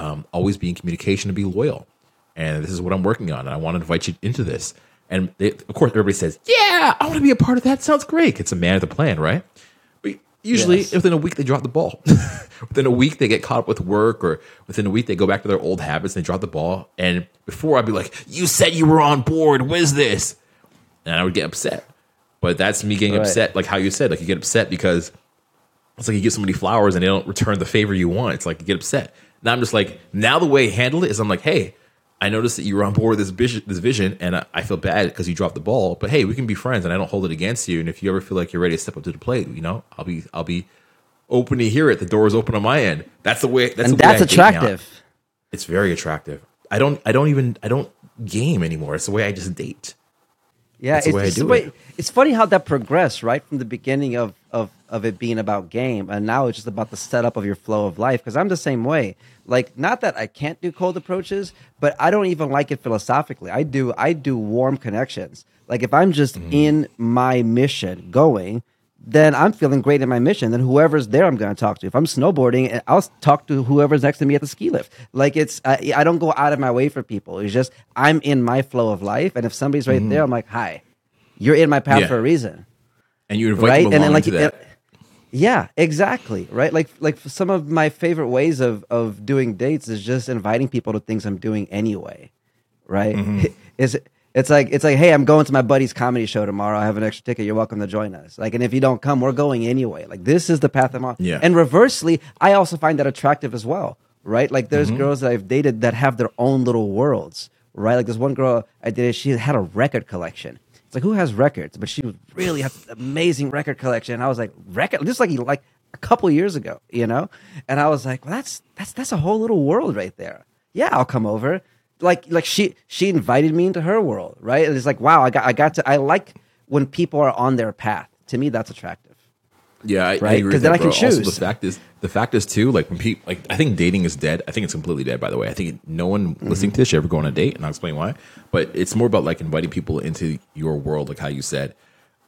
Um, always be in communication and be loyal. And this is what I'm working on. And I want to invite you into this. And they, of course, everybody says, Yeah, I want to be a part of that. Sounds great. It's a man of the plan, right? But usually, yes. within a week, they drop the ball. within a week, they get caught up with work, or within a week, they go back to their old habits and they drop the ball. And before, I'd be like, You said you were on board. What is this? And I would get upset. But that's me getting right. upset, like how you said, like you get upset because it's like you give somebody flowers and they don't return the favor you want. It's like you get upset. Now I'm just like, now the way I handle it is I'm like, hey, I noticed that you were on board with this vision, this vision, and I, I feel bad because you dropped the ball. But hey, we can be friends, and I don't hold it against you. And if you ever feel like you're ready to step up to the plate, you know, I'll be I'll be open to hear it. The door is open on my end. That's the way. That's and the that's attractive. It's very attractive. I don't I don't even I don't game anymore. It's the way I just date. Yeah, it's, it's, it's, way, it's funny how that progressed, right? From the beginning of, of, of it being about game, and now it's just about the setup of your flow of life. Because I'm the same way. Like, not that I can't do cold approaches, but I don't even like it philosophically. I do I do warm connections. Like if I'm just mm. in my mission going, then I'm feeling great in my mission. Then whoever's there, I'm going to talk to. If I'm snowboarding, I'll talk to whoever's next to me at the ski lift. Like it's, I, I don't go out of my way for people. It's just I'm in my flow of life, and if somebody's right mm-hmm. there, I'm like, hi, you're in my path yeah. for a reason. And you invite right? them and then like that. It, yeah, exactly. Right. Like like some of my favorite ways of of doing dates is just inviting people to things I'm doing anyway. Right. Mm-hmm. Is it it's like it's like, hey, I'm going to my buddy's comedy show tomorrow. I have an extra ticket. You're welcome to join us. Like, and if you don't come, we're going anyway. Like, this is the path I'm on. Yeah. And reversely, I also find that attractive as well. Right? Like, there's mm-hmm. girls that I've dated that have their own little worlds. Right? Like, there's one girl I dated. She had a record collection. It's like, who has records? But she really has an amazing record collection. And I was like, record, just like like a couple years ago, you know. And I was like, well, that's that's that's a whole little world right there. Yeah, I'll come over like like she she invited me into her world, right? And it's like, wow, I got I got to I like when people are on their path. To me, that's attractive. Yeah, I, right. Because then I can choose. Also, the fact is, the fact is too, like when people, like I think dating is dead. I think it's completely dead. By the way, I think no one mm-hmm. listening to this should ever go on a date, and I'll explain why. But it's more about like inviting people into your world, like how you said.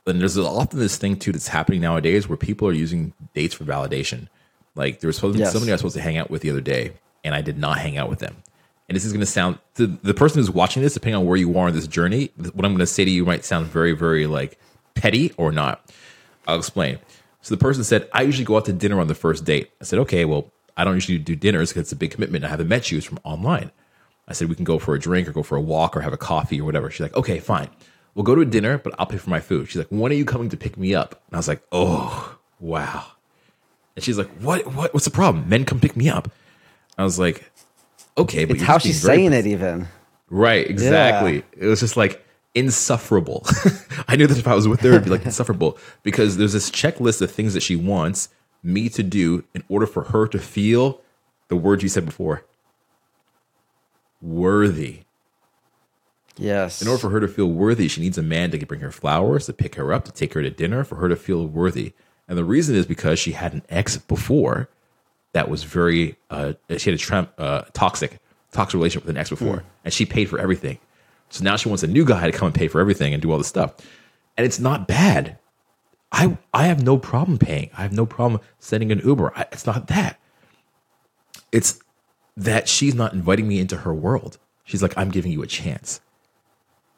And there's often this thing too that's happening nowadays where people are using dates for validation. Like there was supposed yes. somebody I was supposed to hang out with the other day, and I did not hang out with them and this is going to sound to the person who's watching this, depending on where you are in this journey, what I'm going to say to you might sound very, very like petty or not. I'll explain. So the person said, I usually go out to dinner on the first date. I said, okay, well, I don't usually do dinners because it's a big commitment. I haven't met you. It's from online. I said, we can go for a drink or go for a walk or have a coffee or whatever. She's like, okay, fine. We'll go to a dinner, but I'll pay for my food. She's like, when are you coming to pick me up? And I was like, oh, wow. And she's like, what, what, what's the problem? Men come pick me up. I was like, okay, but it's how she's saying it, even. Right, exactly. Yeah. It was just like insufferable. I knew that if I was with her, it'd be like insufferable because there's this checklist of things that she wants me to do in order for her to feel the words you said before worthy. Yes. In order for her to feel worthy, she needs a man to bring her flowers, to pick her up, to take her to dinner, for her to feel worthy. And the reason is because she had an ex before that was very uh, she had a uh, toxic toxic relationship with an ex before, mm. and she paid for everything. So now she wants a new guy to come and pay for everything and do all this stuff, and it's not bad. I I have no problem paying. I have no problem sending an Uber. I, it's not that. It's that she's not inviting me into her world. She's like, I'm giving you a chance,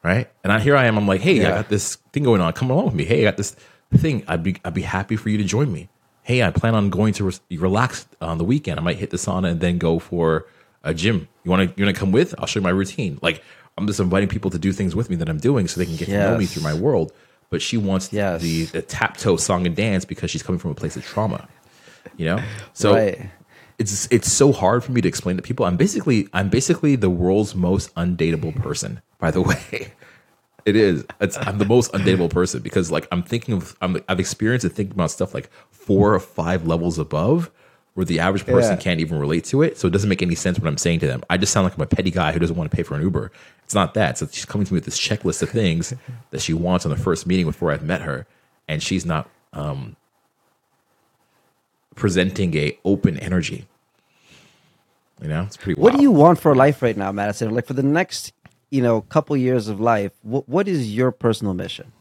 right? And I here I am. I'm like, hey, yeah. I got this thing going on. Come along with me. Hey, I got this thing. I'd be I'd be happy for you to join me hey, I plan on going to re- relax on the weekend. I might hit the sauna and then go for a gym. You want to you want to come with? I'll show you my routine. Like I'm just inviting people to do things with me that I'm doing so they can get yes. to know me through my world. But she wants yes. the, the tap toe song and dance because she's coming from a place of trauma. You know, so right. it's it's so hard for me to explain to people. I'm basically I'm basically the world's most undateable person. By the way, it is. It's, I'm the most undateable person because like I'm thinking of I'm, I've experienced and thinking about stuff like four or five levels above where the average person Yeah. can't even relate to it. So it doesn't make any sense what I'm saying to them. I just sound like I'm a petty guy who doesn't want to pay for an Uber. It's not that. So she's coming to me with this checklist of things that she wants on the first meeting before I've met her, and she's not um, presenting a open energy. You know, it's pretty. What do you want for life right now, Madison? Like for the next, you know, couple years of life, what what is your personal mission?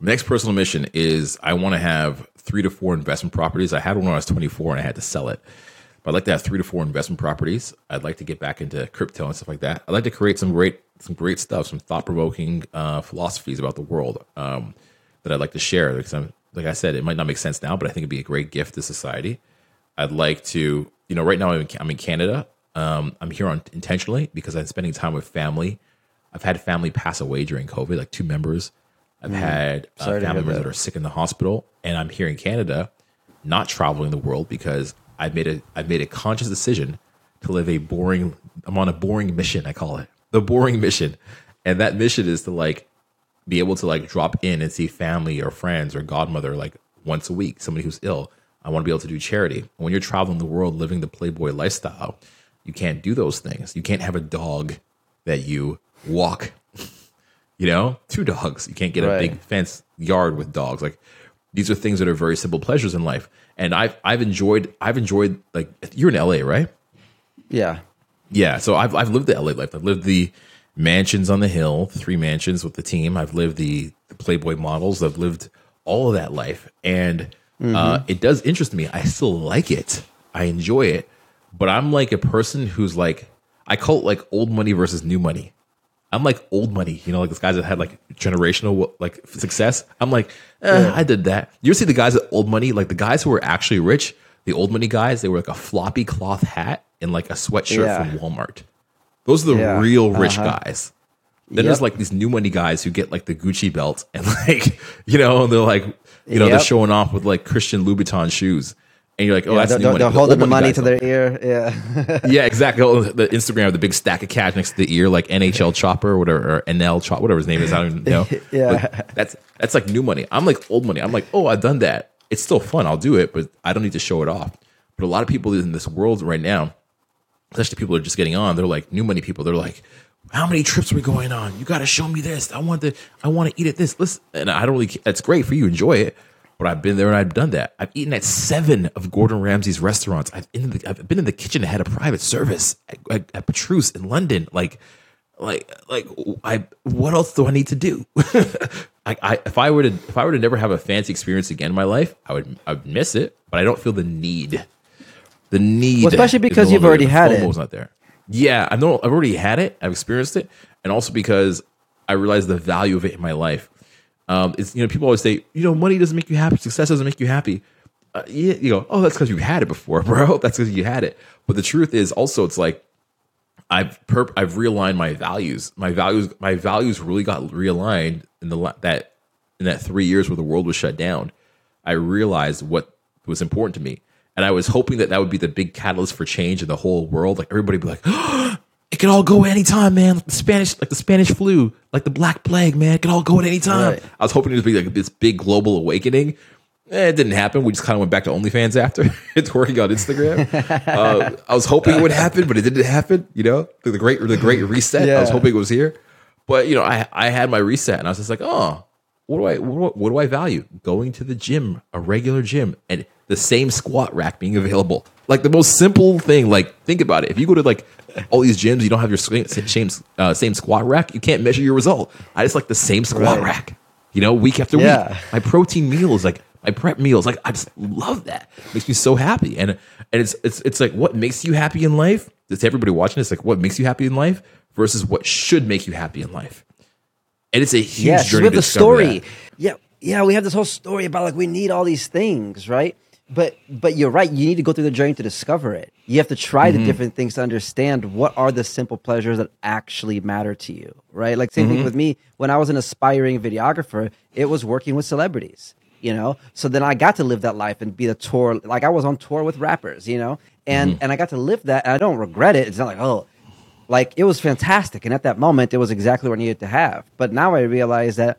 Next personal mission is I want to have three to four investment properties. I had one when I was 24 and I had to sell it. But I'd like to have three to four investment properties. I'd like to get back into crypto and stuff like that. I'd like to create some great, some great stuff, some thought provoking uh, philosophies about the world um, that I'd like to share. Because I'm, like I said, it might not make sense now, but I think it'd be a great gift to society. I'd like to, you know, right now I'm in, I'm in Canada. Um, I'm here on intentionally because I'm spending time with family. I've had family pass away during COVID, like two members. I've had uh, Sorry to family hear members that. that are sick in the hospital, and I'm here in Canada, not traveling the world because I've made a I've made a conscious decision to live a boring. I'm on a boring mission. I call it the boring mission, and that mission is to like be able to like drop in and see family or friends or godmother like once a week, somebody who's ill. I want to be able to do charity. When you're traveling the world living the Playboy lifestyle, you can't do those things. You can't have a dog that you walk. You know, two dogs. You can't get a big fence yard with dogs. Like these are things that are very simple pleasures in life. And I've I've enjoyed I've enjoyed like you're in LA, right? Yeah. Yeah, so I've I've lived the LA life. I've lived the mansions on the hill, three mansions with the team. I've lived the, the Playboy models. I've lived all of that life, and uh, it does interest me. I still like it. I enjoy it, but I'm like a person who's like I call it like old money versus new money. I'm like old money, you know, like those guys that had like generational like success. I'm like, eh, I did that. You ever see the guys at old money, like the guys who were actually rich, the old money guys, they were like a floppy cloth hat and like a sweatshirt Yeah. from Walmart. Those are the Yeah. real rich Uh-huh. guys. Then there's like these new money guys who get like the Gucci belt and like, you know, they're like, you know, they're showing off with like Christian Louboutin shoes. And you're like, oh, that's they're, new they're, money. they're The holding the money to their ear. Yeah. Yeah, exactly. Oh, The Instagram, the big stack of cash next to the ear, like NHL Chopper or whatever, or NL Chopper, whatever his name is. I don't even know. Yeah. Like, that's that's like new money. I'm like old money. I'm like, oh, I've done that. It's still fun. I'll do it, but I don't need to show it off. But a lot of people in this world right now, especially people who are just getting on, they're like new money people. They're like, how many trips are we going on? You got to show me this. I want to. I want to eat at this. Listen, and I don't really. That's great for you. Enjoy it. But I've been there and I've done that. I've eaten at seven of Gordon Ramsay's restaurants. I've been in the, I've been in the kitchen and had a private service at, at, at Petrus in London. Like, like, like, I. What else do I need to do? I, I, if I were to, if I were to never have a fancy experience again in my life, I would, I would miss it. But I don't feel the need. The need, Well, especially because no you've already had it. Not there. Yeah, I know. I've already had it. I've experienced it, and also because I realized the value of it in my life. Um, it's you know people always say you know money doesn't make you happy, success doesn't make you happy. Uh, yeah, you go, oh, that's because you had it before, bro. That's because you had it. But the truth is also, it's like I've perp- I've realigned my values. My values my values really got realigned in the that in that three years where the world was shut down. I realized what was important to me, and I was hoping that that would be the big catalyst for change in the whole world. Like everybody be like, it could all go anytime, man. Like the Spanish, like the Spanish flu, like the Black Plague, man. It could all go at any time. Right. I was hoping it would be like this big global awakening. Eh, it didn't happen. We just kind of went back to OnlyFans after it's working on Instagram. uh, I was hoping it would happen, but it didn't happen. You know, the the great the great reset. I was hoping it was here, but you know, I I had my reset, and I was just like, oh, what do I what, what do I value? Going to the gym, a regular gym, and the same squat rack being available. Like the most simple thing. Like think about it. If you go to like all these gyms, you don't have your same same, uh, same squat rack. You can't measure your result. I just like the same squat Right. rack. You know, week after Yeah. week. My protein meals, like my prep meals, like I just love that. makes me so happy. And and it's it's it's like what makes you happy in life. It's everybody watching this, like what makes you happy in life versus what should make you happy in life. And it's a huge yes, journey. with to the story. that. Yeah, yeah, we have this whole story about like we need all these things, right? But but you're right. You need to go through the journey to discover it. You have to try Mm-hmm. the different things to understand what are the simple pleasures that actually matter to you, right? Like same Mm-hmm. thing with me. When I was an aspiring videographer, it was working with celebrities. You know, so then I got to live that life and be the tour. Like I was on tour with rappers, you know, and Mm-hmm. and I got to live that. And I don't regret it. It's not like oh, like it was fantastic and at that moment it was exactly what i needed to have but now i realize that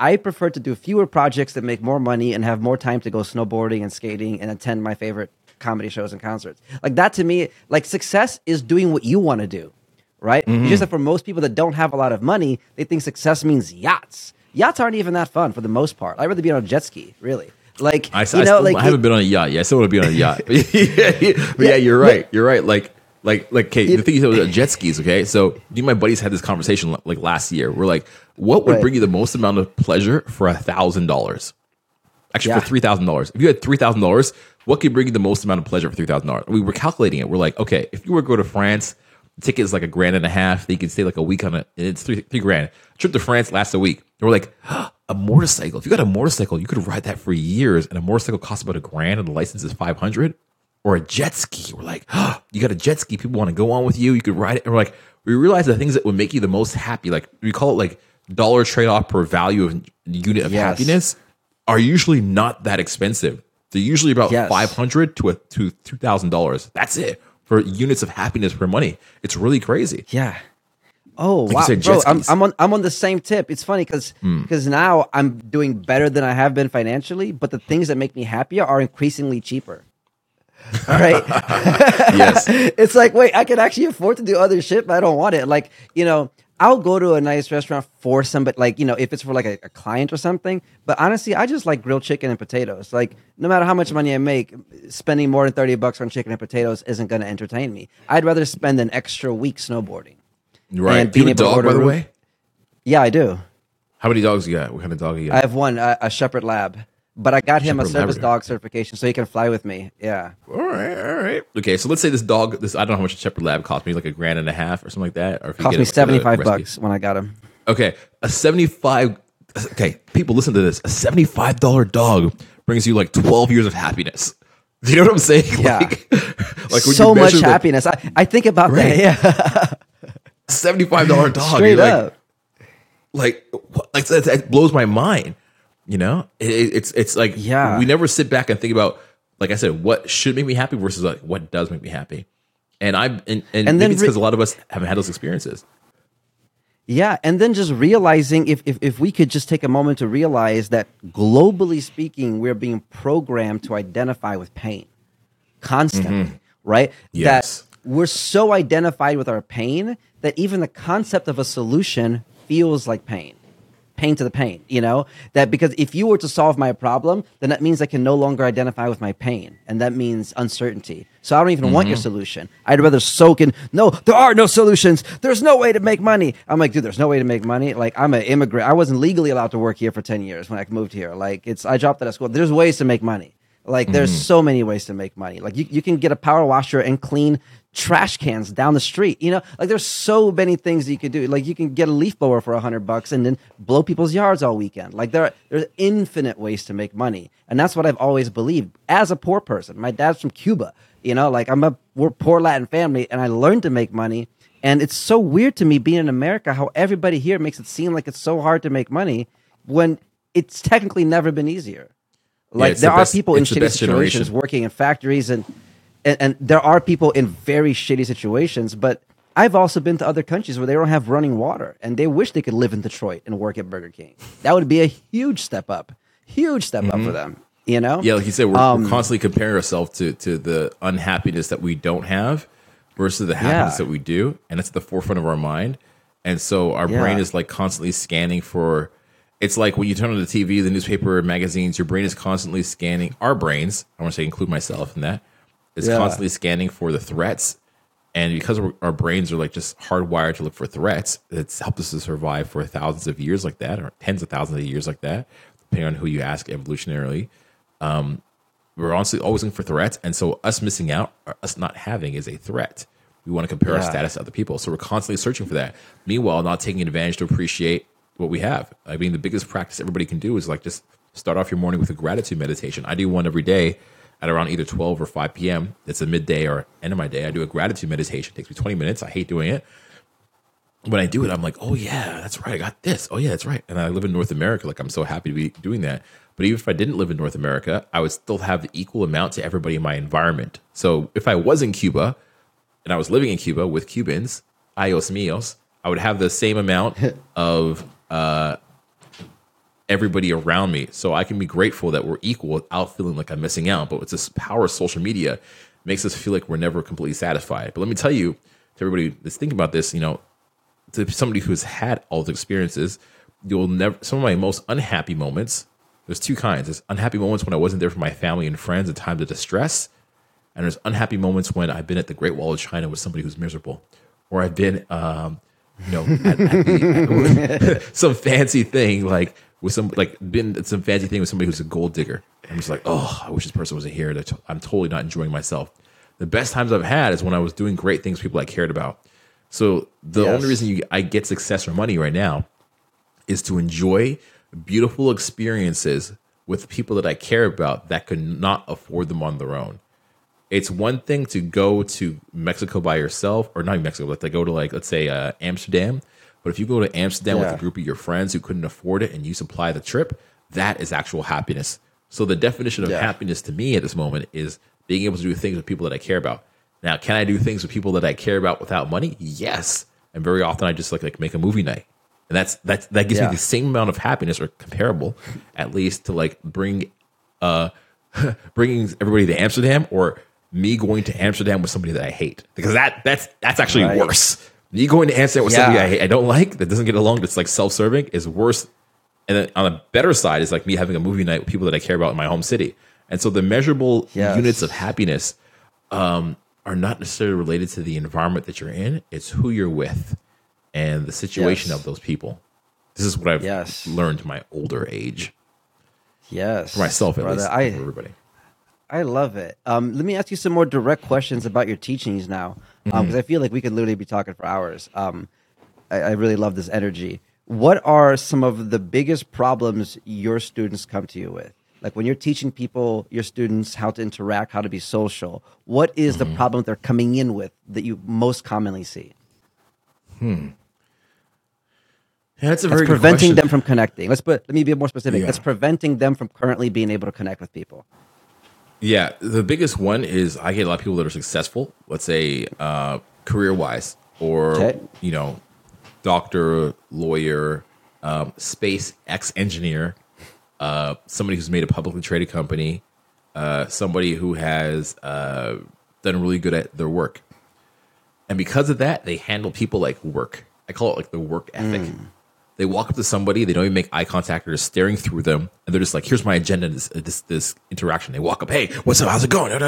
I prefer to do fewer projects that make more money and have more time to go snowboarding and skating and attend my favorite comedy shows and concerts. Like that to me, like success is doing what you want to do, right? Mm-hmm. Just that for most people that don't have a lot of money, they think success means yachts. Yachts aren't even that fun for the most part. I'd rather be on a jet ski, really. Like I, you I, still, like I haven't it- been on a yacht. Yeah, I still want to be on a yacht. but yeah, but yeah, you're right. You're right. Like, like, like, okay, the thing is about jet skis, okay? So, me and my buddies had this conversation like last year. We're like, what would Right. bring you the most amount of pleasure for a thousand dollars? Actually, Yeah. for three thousand dollars. If you had three thousand dollars, what could bring you the most amount of pleasure for three thousand dollars? We were calculating it. We're like, okay, if you were to go to France, the ticket is like a grand and a half. Then you can stay like a week on it. And it's three three grand. trip to France lasts a week. And we're like, a motorcycle. If you got a motorcycle, you could ride that for years. And a motorcycle costs about a grand, and the license is five hundred. Or a jet ski. We're like, you got a jet ski. People want to go on with you. You could ride it. And we're like, we realize the things that would make you the most happy. Like we call it like dollar trade off per value of unit of Yes. happiness are usually not that expensive. They're usually about Yes. five hundred to a, to two thousand dollars. That's it for units of happiness per money. It's really crazy. Yeah. Oh you wow, said, bro! I'm. Hmm. I'm on I'm on the same tip. It's funny because now I'm doing better than I have been financially, but the things that make me happier are increasingly cheaper. All right, Yes, it's like wait, I can actually afford to do other shit, but I don't want it. Like you know, I'll go to a nice restaurant for somebody, like you know, if it's for like a, a client or something. But honestly, I just like grilled chicken and potatoes. Like no matter how much money I make, spending more than thirty bucks on chicken and potatoes isn't going to entertain me. I'd rather spend an extra week snowboarding. right. And Do you have being a dog, by the way? Yeah, I do. How many dogs you got? What kind of dog you I have one, a, a Shepherd Lab, but I got him a service Labrador. dog certification so he can fly with me. Yeah. all right, all right. Okay, so let's say this dog. This I don't know how much a Shepherd Lab cost me, like a grand and a half or something like that. Or if you Cost me like, a 75 bucks when I got him. Okay, a seventy-five. Okay, people, listen to this. A seventy-five dollar dog brings you like twelve years of happiness. Do you know what I'm saying? Yeah. Like, like so much the happiness. I, I think about Right. that. Yeah. Seventy-five dollar dog. Straight You're like, up. like like that, that blows my mind you know it, it's it's like Yeah. we never sit back and think about like i said what should make me happy versus like what does make me happy and i and, and, And maybe then it's re- because a lot of us haven't had those experiences Yeah, and then just realizing if, if if we could just take a moment to realize that globally speaking, we're being programmed to identify with pain constantly, right? Mm-hmm. Yes. That we're so identified with our pain that even the concept of a solution feels like pain. Pain to the pain, you know? That because if you were to solve my problem, then that means I can no longer identify with my pain. And that means uncertainty. So I don't even want your Mm-hmm. solution. I'd rather soak in, no, there are no solutions. There's no way to make money. I'm like, dude, there's no way to make money. Like, I'm an immigrant. I wasn't legally allowed to work here for 10 years when I moved here. Like, it's, I dropped out of school. There's ways to make money. Like, there's so many ways to make money. Like, you, you can get a power washer and clean trash cans down the street. You know, like, there's so many things you could do. Like, you can get a leaf blower for a hundred bucks and then blow people's yards all weekend. Like, there, are, there's infinite ways to make money. And that's what I've always believed as a poor person. My dad's from Cuba. You know, like, I'm a, we're poor Latin family and I learned to make money. And it's so weird to me being in America how everybody here makes it seem like it's so hard to make money when it's technically never been easier. Like it's there the are best- people in shitty situations generation. working in factories and, and and there are people in very shitty situations, but I've also been to other countries where they don't have running water and they wish they could live in Detroit and work at Burger King. That would be a huge step up. Huge step up for them. You know? Mm-hmm. yeah like you said we're, Um, we're constantly comparing ourselves to to the unhappiness that we don't have versus the happiness Yeah. that we do and it's at the forefront of our mind and so our brain is like constantly scanning for it's like when you turn on the TV, the newspaper, magazines, your brain is constantly scanning. Our brains, I want to say include myself in that, is Yeah. constantly scanning for the threats. And because we're, our brains are like just hardwired to look for threats, it's helped us to survive for thousands of years like that, or tens of thousands of years like that, depending on who you ask evolutionarily. Um, we're honestly always looking for threats. And so us missing out, or us not having, is a threat. We want to compare our status to other people. So we're constantly searching for that. Meanwhile, not taking advantage to appreciate what we have. I mean, the biggest practice everybody can do is like just start off your morning with a gratitude meditation. I do one every day at around either 12 or 5 p.m. It's a midday or end of my day. I do a gratitude meditation. It takes me 20 minutes. I hate doing it. When I do it, I'm like, oh, yeah, that's right. I got this. Oh, yeah, that's right. And I live in North America. Like, I'm so happy to be doing that. But even if I didn't live in North America, I would still have the equal amount to everybody in my environment. So if I was in Cuba and I was living in Cuba with Cubans, ayos mios, I would have the same amount of uh, everybody around me. So I can be grateful that we're equal without feeling like I'm missing out. But it's this power of social media makes us feel like we're never completely satisfied. But let me tell you, to everybody that's thinking about this, you know, to somebody who's had all the experiences, you'll never some of my most unhappy moments. There's two kinds. There's unhappy moments when I wasn't there for my family and friends in times of distress. And there's unhappy moments when I've been at the Great Wall of China with somebody who's miserable. Or I've been um, you know, at, at the, at some fancy thing like with some like been some fancy thing with somebody who's a gold digger. I'm just like, oh, I wish this person wasn't here. I'm totally not enjoying myself. The best times I've had is when I was doing great things people I cared about. So the yes. only reason you, I get success or money right now is to enjoy beautiful experiences with people that I care about that could not afford them on their own. It's one thing to go to Mexico by yourself, or not Mexico, but to go to like let's say uh, Amsterdam but if you go to Amsterdam yeah. with a group of your friends who couldn't afford it and you supply the trip, that is actual happiness. So the definition of yeah. happiness to me at this moment is being able to do things with people that I care about. Now, can I do things with people that I care about without money? Yes. And very often I just like like make a movie night. And that's that's that gives yeah. me the same amount of happiness or comparable at least to like bring uh bringing everybody to Amsterdam or me going to Amsterdam with somebody that I hate. Because that that's that's actually right. worse you going to answer with yeah. somebody I, I don't like that doesn't get along that's like self-serving is worse and then on the better side is like me having a movie night with people that I care about in my home city. And so the measurable yes. units of happiness um, are not necessarily related to the environment that you're in. It's who you're with and the situation yes. of those people. This is what I've yes. learned my older age. Yes, for myself at brother, least. I, for everybody. I love it. Um, let me ask you some more direct questions about your teachings now, because um, mm-hmm. I feel like we could literally be talking for hours. Um, I, I, really love this energy. What are some of the biggest problems your students come to you with? Like when you're teaching people, your students, how to interact, how to be social, what is mm-hmm. the problem they're coming in with that you most commonly see? Hmm. Yeah, that's a that's very preventing them from connecting. Let's put. Let me be more specific. Yeah. That's preventing them from currently being able to connect with people. Yeah, the biggest one is I get a lot of people that are successful, let's say uh, career wise, or okay. you know, doctor, lawyer, um, space X engineer, uh, somebody who's made a publicly traded company, uh, somebody who has uh, done really good at their work, and because of that, they handle people like work. I call it like the work ethic. Mm. They walk up to somebody, they don't even make eye contact, they're just staring through them, and they're just like, "Here's my agenda." This this, this interaction. They walk up, "Hey, what's up? How's it going?" And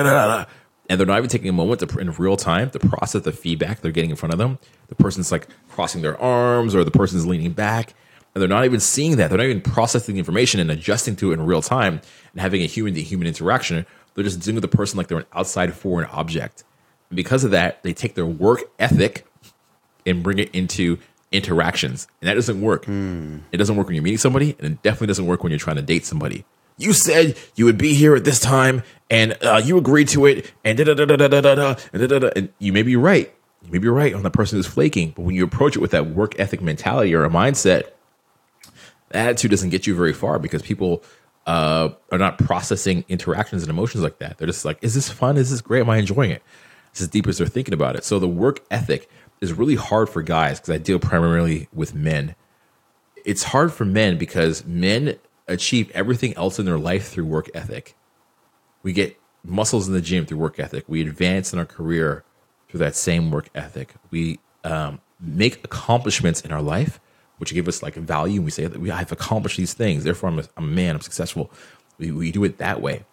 they're not even taking a moment to, in real time to process the feedback they're getting in front of them. The person's like crossing their arms, or the person's leaning back, and they're not even seeing that. They're not even processing the information and adjusting to it in real time and having a human to human interaction. They're just dealing with the person like they're an outside foreign object. And because of that, they take their work ethic and bring it into interactions. And that doesn't work. Mm. It doesn't work when you're meeting somebody, and it definitely doesn't work when you're trying to date somebody. You said you would be here at this time, and uh, you agreed to it, and da da da da da da da da da. And you may be right. You may be right on the person who's flaking, but when you approach it with that work ethic mentality or a mindset, that attitude doesn't get you very far because people uh, are not processing interactions and emotions like that. They're just like, is this fun? Is this great? Am I enjoying it? It's as deep as they're thinking about it. So the work ethic is really hard for guys because I deal primarily with men. It's hard for men because men achieve everything else in their life through work ethic. We get muscles in the gym through work ethic. We advance in our career through that same work ethic. We um, make accomplishments in our life, which give us like value. And we say that we have accomplished these things. Therefore, I'm a, I'm a man. I'm successful. We, we do it that way.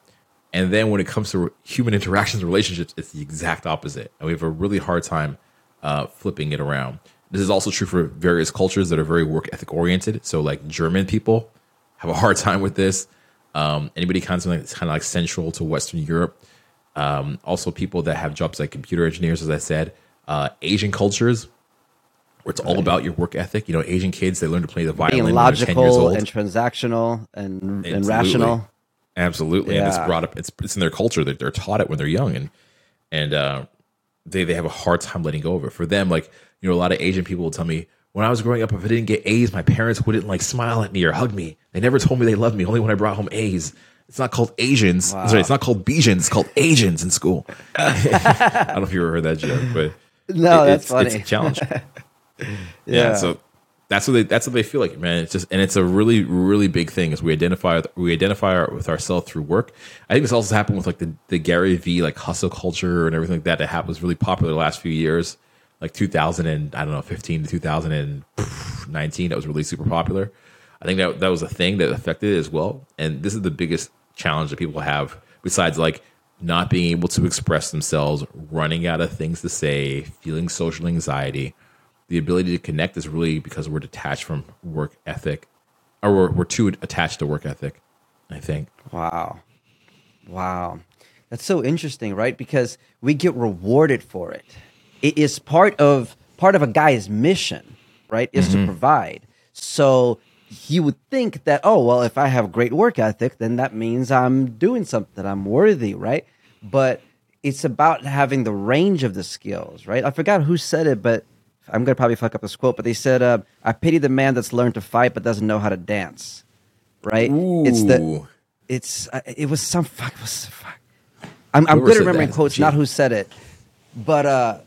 And then when it comes to human interactions, relationships, it's the exact opposite. And we have a really hard time uh, flipping it around. This is also true for various cultures that are very work ethic oriented. So, like German people have a hard time with this. Um, anybody kind of like kind of like central to Western Europe. Um, also, people that have jobs like computer engineers, as I said, uh, Asian cultures, where it's all right. about your work ethic. You know, Asian kids they learn to play the violin Being logical and transactional and, and rational. Absolutely, yeah. and it's brought up. It's it's in their culture that they're taught it when they're young, and and uh, they they have a hard time letting go of it. For them, like you know, a lot of Asian people will tell me when I was growing up, if I didn't get A's, my parents wouldn't like smile at me or hug me. They never told me they loved me. Only when I brought home A's. It's not called Asians. Wow. Sorry, it's not called Bijan. It's called Asians in school. I don't know if you ever heard that joke, but no, it, that's it's, funny. It's a challenge. yeah. yeah. So that's what they that's what they feel like, man. It's just and it's a really really big thing as we identify we identify our, with ourselves through work. I think this also happened with like the, the Gary V like hustle culture and everything like that that happened, was really popular the last few years, like 2000 and I don't know 15 to 2019. That was really super popular. I think that that was a thing that affected it as well. And this is the biggest challenge that people have besides like not being able to express themselves, running out of things to say, feeling social anxiety the ability to connect is really because we're detached from work ethic or we're, we're too attached to work ethic i think. Wow. Wow. That's so interesting right? Because we get rewarded for it. It is part of part of a guy's mission right is mm-hmm. to provide. So he would think that oh well if i have great work ethic then that means i'm doing something i'm worthy right? But it's about having the range of the skills right? I forgot who said it but I'm gonna probably fuck up this quote, but they said, uh, "I pity the man that's learned to fight but doesn't know how to dance." Right? Ooh. It's the, it's uh, it was some fuck. It was, fuck. I'm, I'm good at remembering quotes, not who said it, but uh,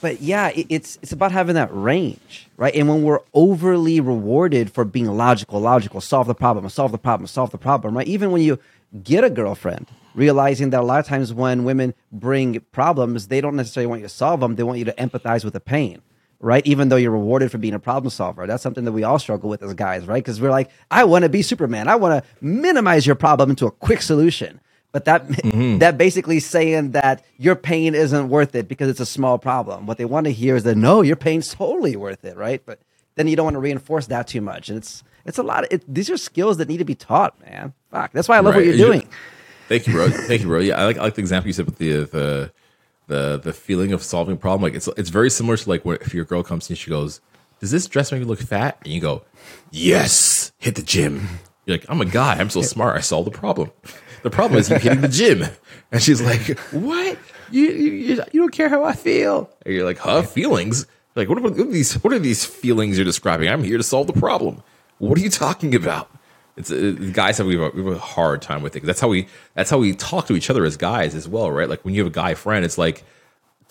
but yeah, it, it's it's about having that range, right? And when we're overly rewarded for being logical, logical, solve the problem, solve the problem, solve the problem, right? Even when you get a girlfriend, realizing that a lot of times when women bring problems, they don't necessarily want you to solve them; they want you to empathize with the pain right? Even though you're rewarded for being a problem solver. That's something that we all struggle with as guys, right? Because we're like, I want to be Superman. I want to minimize your problem into a quick solution. But that mm-hmm. that basically saying that your pain isn't worth it because it's a small problem. What they want to hear is that no, your pain's totally worth it, right? But then you don't want to reinforce that too much. And it's it's a lot of it, these are skills that need to be taught, man. Fuck. That's why I love right. what you're doing. Thank you, bro. Thank you, bro. Yeah, I like I like the example you said with the the the the feeling of solving a problem. Like it's it's very similar to like when if your girl comes to you, she goes, "Does this dress make me look fat?" And you go, "Yes, hit the gym." You're like, "I'm a guy. I'm so smart. I solved the problem." The problem is you hitting the gym. And she's like, "What? You, you you don't care how I feel?" And you're like, "Huh? Feelings? Like what are, what are these? What are these feelings you're describing? I'm here to solve the problem. What are you talking about?" It's uh, guys have we, have a, we have a hard time with it. That's how we that's how we talk to each other as guys as well, right? Like when you have a guy friend, it's like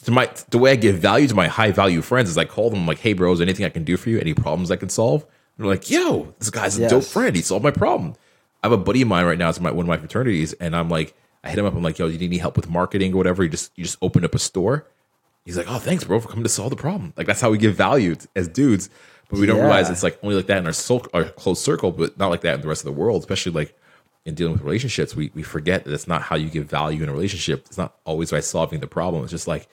to my the way I give value to my high value friends is I call them like, "Hey, bros, anything I can do for you? Any problems I can solve?" And they're like, "Yo, this guy's a yes. dope friend. He solved my problem." I have a buddy of mine right now. It's my one of my fraternities, and I'm like, I hit him up. I'm like, "Yo, you need any help with marketing or whatever?" You just you just opened up a store. He's like, "Oh, thanks, bro, for coming to solve the problem." Like that's how we give value as dudes but we don't yeah. realize it's like only like that in our, so, our close circle, but not like that in the rest of the world. Especially like in dealing with relationships, we we forget that it's not how you give value in a relationship. It's not always by solving the problem. It's just like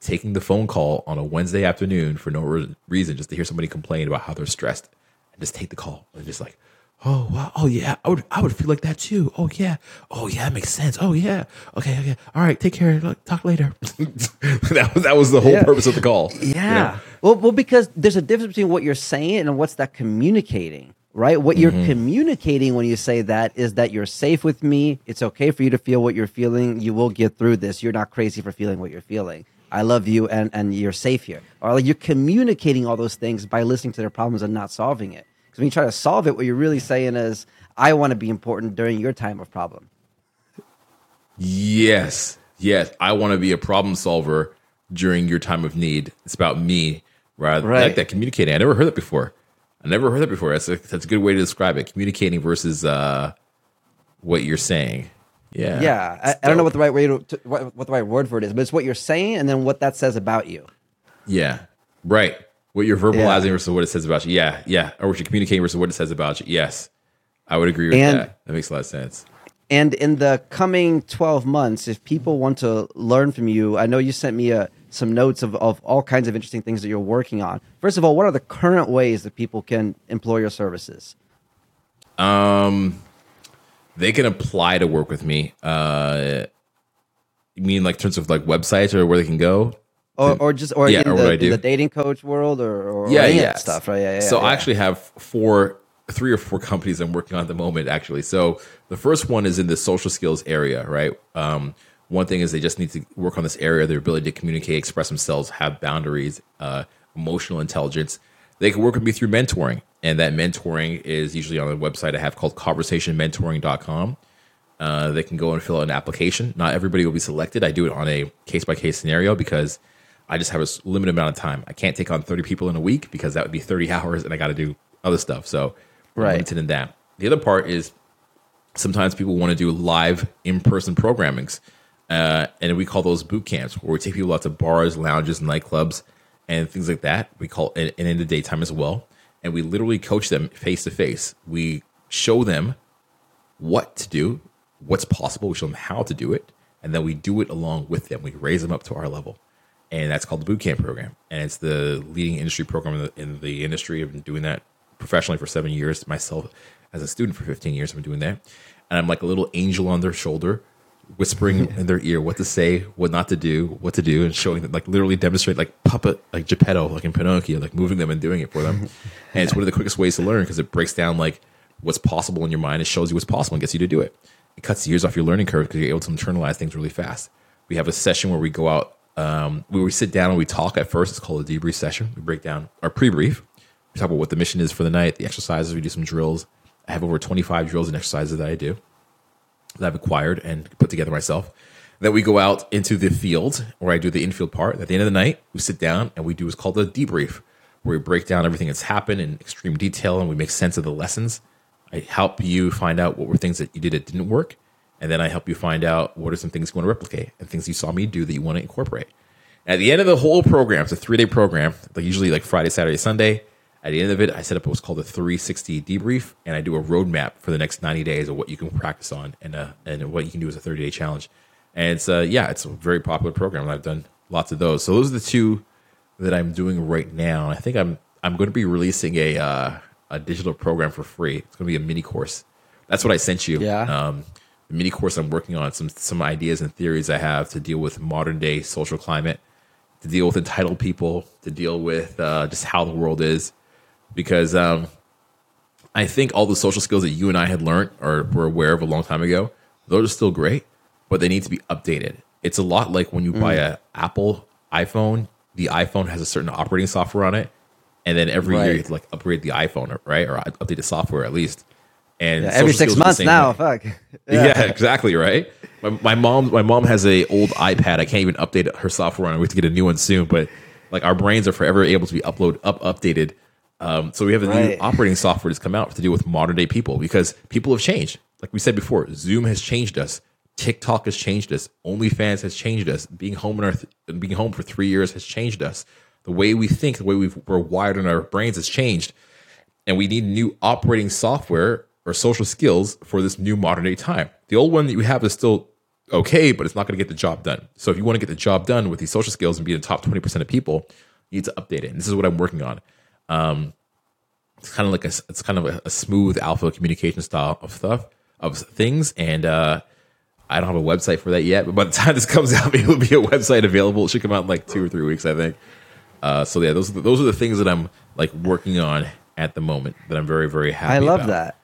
taking the phone call on a Wednesday afternoon for no re- reason, just to hear somebody complain about how they're stressed, and just take the call and just like, Oh wow! Oh yeah, I would I would feel like that too. Oh yeah. Oh yeah, that makes sense. Oh yeah. Okay. Okay. All right. Take care. Look, talk later. that was that was the whole yeah. purpose of the call. Yeah. You know? Well, well, because there's a difference between what you're saying and what's that communicating, right? What you're mm-hmm. communicating when you say that is that you're safe with me. It's okay for you to feel what you're feeling. You will get through this. You're not crazy for feeling what you're feeling. I love you and and you're safe here. Or like you're communicating all those things by listening to their problems and not solving it. Because when you try to solve it, what you're really saying is, I want to be important during your time of problem. Yes. Yes. I want to be a problem solver during your time of need. It's about me, right? right. I like that communicating. I never heard that before. I never heard that before. That's a, that's a good way to describe it. Communicating versus uh, what you're saying. Yeah. Yeah. I, I, don't know what the right way to, to what, what the right word for it is, but it's what you're saying and then what that says about you. Yeah. Right. What you're verbalizing yeah. versus what it says about you. Yeah, yeah. Or what you're communicating versus what it says about you. Yes. I would agree with and, that. That makes a lot of sense. And in the coming 12 months, if people want to learn from you, I know you sent me a, uh, some notes of, of all kinds of interesting things that you're working on. First of all, what are the current ways that people can employ your services? Um, they can apply to work with me. Uh, you mean like in terms of like websites or where they can go? Or, or just or, yeah, in, or the, in the dating coach world or, or yeah, yeah. stuff right? Yeah, yeah so yeah. i actually have four three or four companies i'm working on at the moment actually. So the first one is in the social skills area right? Um, one thing is they just need to work on this area their ability to communicate express themselves have boundaries uh, emotional intelligence. They can work with me through mentoring and that mentoring is usually on a website i have called conversationmentoring.com uh, they can go and fill out an application. Not everybody will be selected. I do it on a case-by-case scenario because I just have a limited amount of time. I can't take on 30 people in a week because that would be 30 hours and I got to do other stuff. So right. I'm limited in that. The other part is sometimes people want to do live in-person programmings. Uh, and we call those boot camps where we take people out to bars, lounges, nightclubs, and things like that. We call it and in the daytime as well. And we literally coach them face to face. We show them what to do, what's possible. We show them how to do it, and then we do it along with them. We raise them up to our level, and that's called the boot camp program. And it's the leading industry program in the, in the industry. I've been doing that professionally for seven years. Myself, as a student for 15 years, I've been doing that. And I'm like a little angel on their shoulder, whispering in their ear what to say, what not to do, what to do, and showing them, like literally demonstrate like puppet, like Geppetto, like in Pinocchio, like moving them and doing it for them. and it's one of the quickest ways to learn because it breaks down like what's possible in your mind. It shows you what's possible and gets you to do it. It cuts years off your learning curve because you're able to internalize things really fast. We have a session where we go out, um, where we sit down and we talk at first. It's called a debrief session. We break down our pre-brief we talk about what the mission is for the night, the exercises. We do some drills. I have over 25 drills and exercises that I do that I've acquired and put together myself. Then we go out into the field where I do the infield part. At the end of the night, we sit down and we do what's called a debrief, where we break down everything that's happened in extreme detail and we make sense of the lessons. I help you find out what were things that you did that didn't work. And then I help you find out what are some things you want to replicate and things you saw me do that you want to incorporate. At the end of the whole program, it's a three day program, like usually like Friday, Saturday, Sunday. At the end of it, I set up what's called a 360 debrief, and I do a roadmap for the next 90 days of what you can practice on and uh, and what you can do as a 30 day challenge. And it's uh, yeah, it's a very popular program. I've done lots of those. So those are the two that I'm doing right now. I think I'm I'm going to be releasing a uh, a digital program for free. It's going to be a mini course. That's what I sent you. Yeah. Um, the mini course I'm working on some some ideas and theories I have to deal with modern day social climate, to deal with entitled people, to deal with uh, just how the world is because um, I think all the social skills that you and I had learned or were aware of a long time ago, those are still great, but they need to be updated. It's a lot like when you mm. buy a Apple iPhone, the iPhone has a certain operating software on it, and then every right. year you have to like upgrade the iPhone, right, or update the software at least. And yeah, every six months now, way. fuck. Yeah. yeah. exactly right. My, my, mom, my mom has a old iPad. I can't even update her software on it. We have to get a new one soon, but like our brains are forever able to be upload up updated um, so we have a right. new operating software that's come out to deal with modern day people because people have changed. Like we said before, Zoom has changed us. TikTok has changed us. OnlyFans has changed us. Being home in our th- being home for three years has changed us. The way we think, the way we are wired in our brains has changed, and we need new operating software or social skills for this new modern day time. The old one that you have is still okay, but it's not going to get the job done. So if you want to get the job done with these social skills and be the top twenty percent of people, you need to update it. And this is what I'm working on. Um, it's kind of like a, it's kind of a, a, smooth alpha communication style of stuff of things, and uh, I don't have a website for that yet. But by the time this comes out, maybe it'll be a website available. It should come out in like two or three weeks, I think. Uh, so yeah, those are the, those are the things that I'm like working on at the moment that I'm very very happy. I love about. that.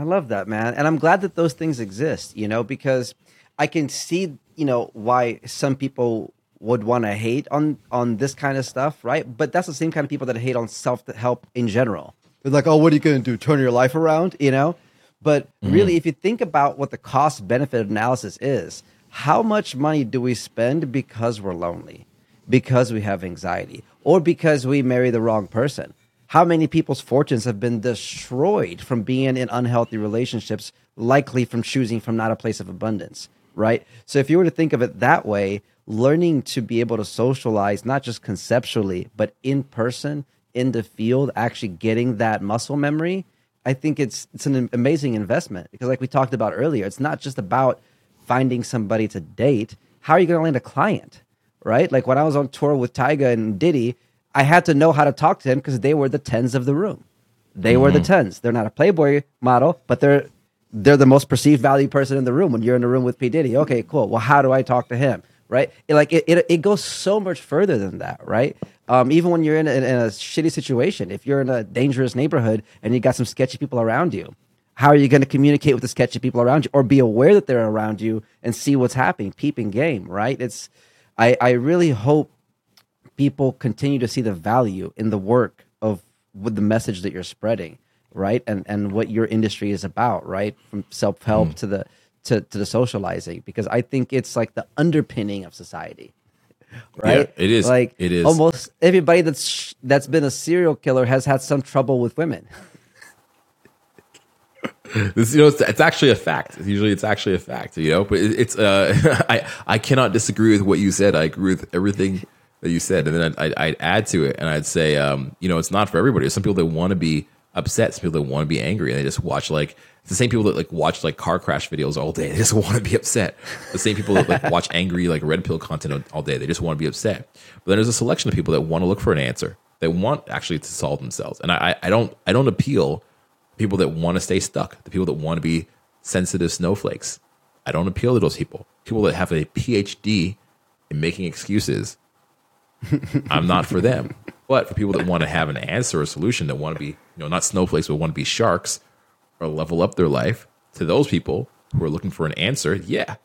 I love that, man, and I'm glad that those things exist. You know, because I can see you know why some people would want to hate on on this kind of stuff, right? But that's the same kind of people that hate on self help in general. They're like, "Oh, what are you going to do? Turn your life around?" You know. But mm-hmm. really, if you think about what the cost benefit analysis is, how much money do we spend because we're lonely, because we have anxiety, or because we marry the wrong person? How many people's fortunes have been destroyed from being in unhealthy relationships, likely from choosing from not a place of abundance, right? So if you were to think of it that way, learning to be able to socialize, not just conceptually, but in person, in the field, actually getting that muscle memory, I think it's it's an amazing investment because, like we talked about earlier, it's not just about finding somebody to date. How are you going to land a client, right? Like when I was on tour with Tyga and Diddy, I had to know how to talk to him because they were the tens of the room. They mm-hmm. were the mm-hmm. tens. They're not a Playboy model, but they're they're the most perceived value person in the room when you're in the room with P Diddy. Okay, cool. Well, how do I talk to him? right? It, like it, it, it goes so much further than that, right? Um, even when you're in a, in a shitty situation, if you're in a dangerous neighborhood and you got some sketchy people around you, how are you going to communicate with the sketchy people around you or be aware that they're around you and see what's happening peeping game right it's i i really hope people continue to see the value in the work of with the message that you're spreading right and and what your industry is about right from self-help mm. to the to, to the socializing because I think it's like the underpinning of society. right? Yeah, it is. Like it is almost everybody that's that's been a serial killer has had some trouble with women. this, you know, it's, it's, actually a fact. Usually, it's actually a fact. You know, but it, it's. Uh, I I cannot disagree with what you said. I agree with everything that you said, and then I'd, I'd add to it, and I'd say, um, you know, it's not for everybody. There's some people that want to be upset, some people that want to be angry, and they just watch like the same people that like watch like car crash videos all day. They just want to be upset. The same people that like watch angry like red pill content all day. They just want to be upset. But then there's a selection of people that want to look for an answer. They want actually to solve themselves. And I, I don't I don't appeal people that want to stay stuck. The people that want to be sensitive snowflakes. I don't appeal to those people. People that have a PhD in making excuses. I'm not for them. But for people that want to have an answer, or a solution, that want to be, you know, not snowflakes, but want to be sharks, or level up their life to those people who are looking for an answer, yeah,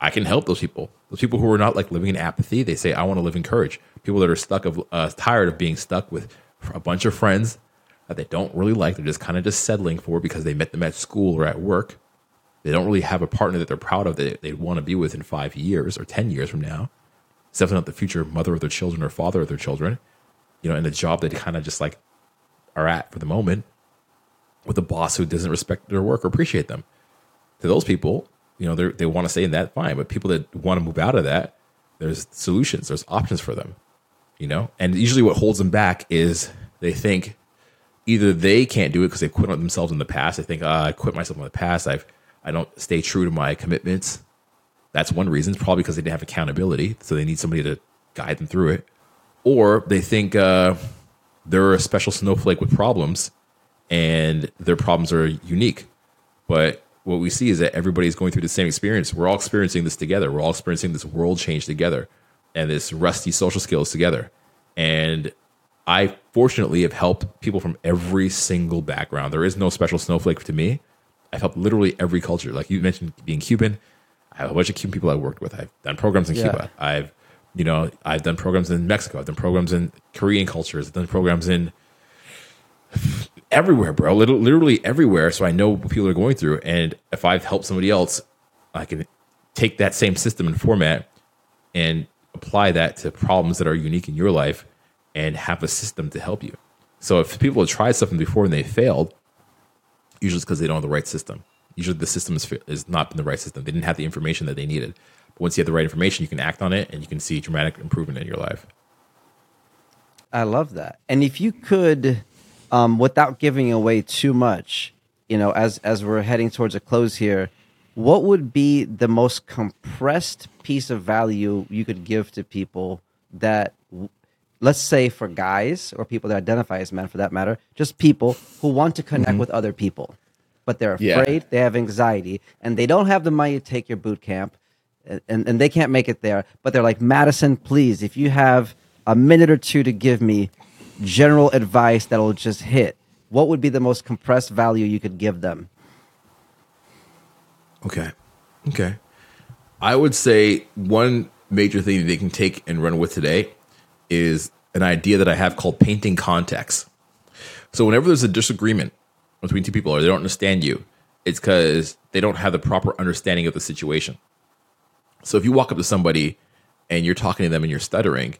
I can help those people. Those people who are not like living in apathy, they say, I want to live in courage. People that are stuck of, uh, tired of being stuck with a bunch of friends that they don't really like. They're just kind of just settling for because they met them at school or at work. They don't really have a partner that they're proud of that they'd want to be with in five years or 10 years from now. It's definitely not the future mother of their children or father of their children, you know, in a job that kind of just like are at for the moment with a boss who doesn't respect their work or appreciate them. To those people, you know, they want to stay in that, fine. But people that want to move out of that, there's solutions, there's options for them, you know? And usually what holds them back is they think either they can't do it because they quit on themselves in the past. They think, oh, I quit myself in the past. I've, I don't stay true to my commitments. That's one reason. It's probably because they didn't have accountability. So they need somebody to guide them through it. Or they think uh, they're a special snowflake with problems and their problems are unique. But what we see is that everybody's going through the same experience. We're all experiencing this together. We're all experiencing this world change together and this rusty social skills together. And I fortunately have helped people from every single background. There is no special snowflake to me. I've helped literally every culture. Like you mentioned being Cuban, I have a bunch of Cuban people I worked with. I've done programs in yeah. Cuba. I've, you know, I've done programs in Mexico. I've done programs in Korean cultures. I've done programs in everywhere, bro. Literally everywhere. So I know what people are going through. And if I've helped somebody else, I can take that same system and format and apply that to problems that are unique in your life and have a system to help you. So if people have tried something before and they failed, usually it's because they don't have the right system. Usually the system is, is not been the right system. They didn't have the information that they needed. But once you have the right information, you can act on it and you can see dramatic improvement in your life. I love that. And if you could um, without giving away too much, you know, as as we're heading towards a close here, what would be the most compressed piece of value you could give to people that let's say for guys or people that identify as men for that matter just people who want to connect mm-hmm. with other people but they're afraid yeah. they have anxiety and they don't have the money to take your boot camp and, and, and they can't make it there but they're like madison please if you have a minute or two to give me general advice that'll just hit, what would be the most compressed value you could give them? Okay. Okay. I would say one major thing that they can take and run with today is an idea that I have called painting context. So whenever there's a disagreement between two people or they don't understand you, it's because they don't have the proper understanding of the situation. So if you walk up to somebody and you're talking to them and you're stuttering,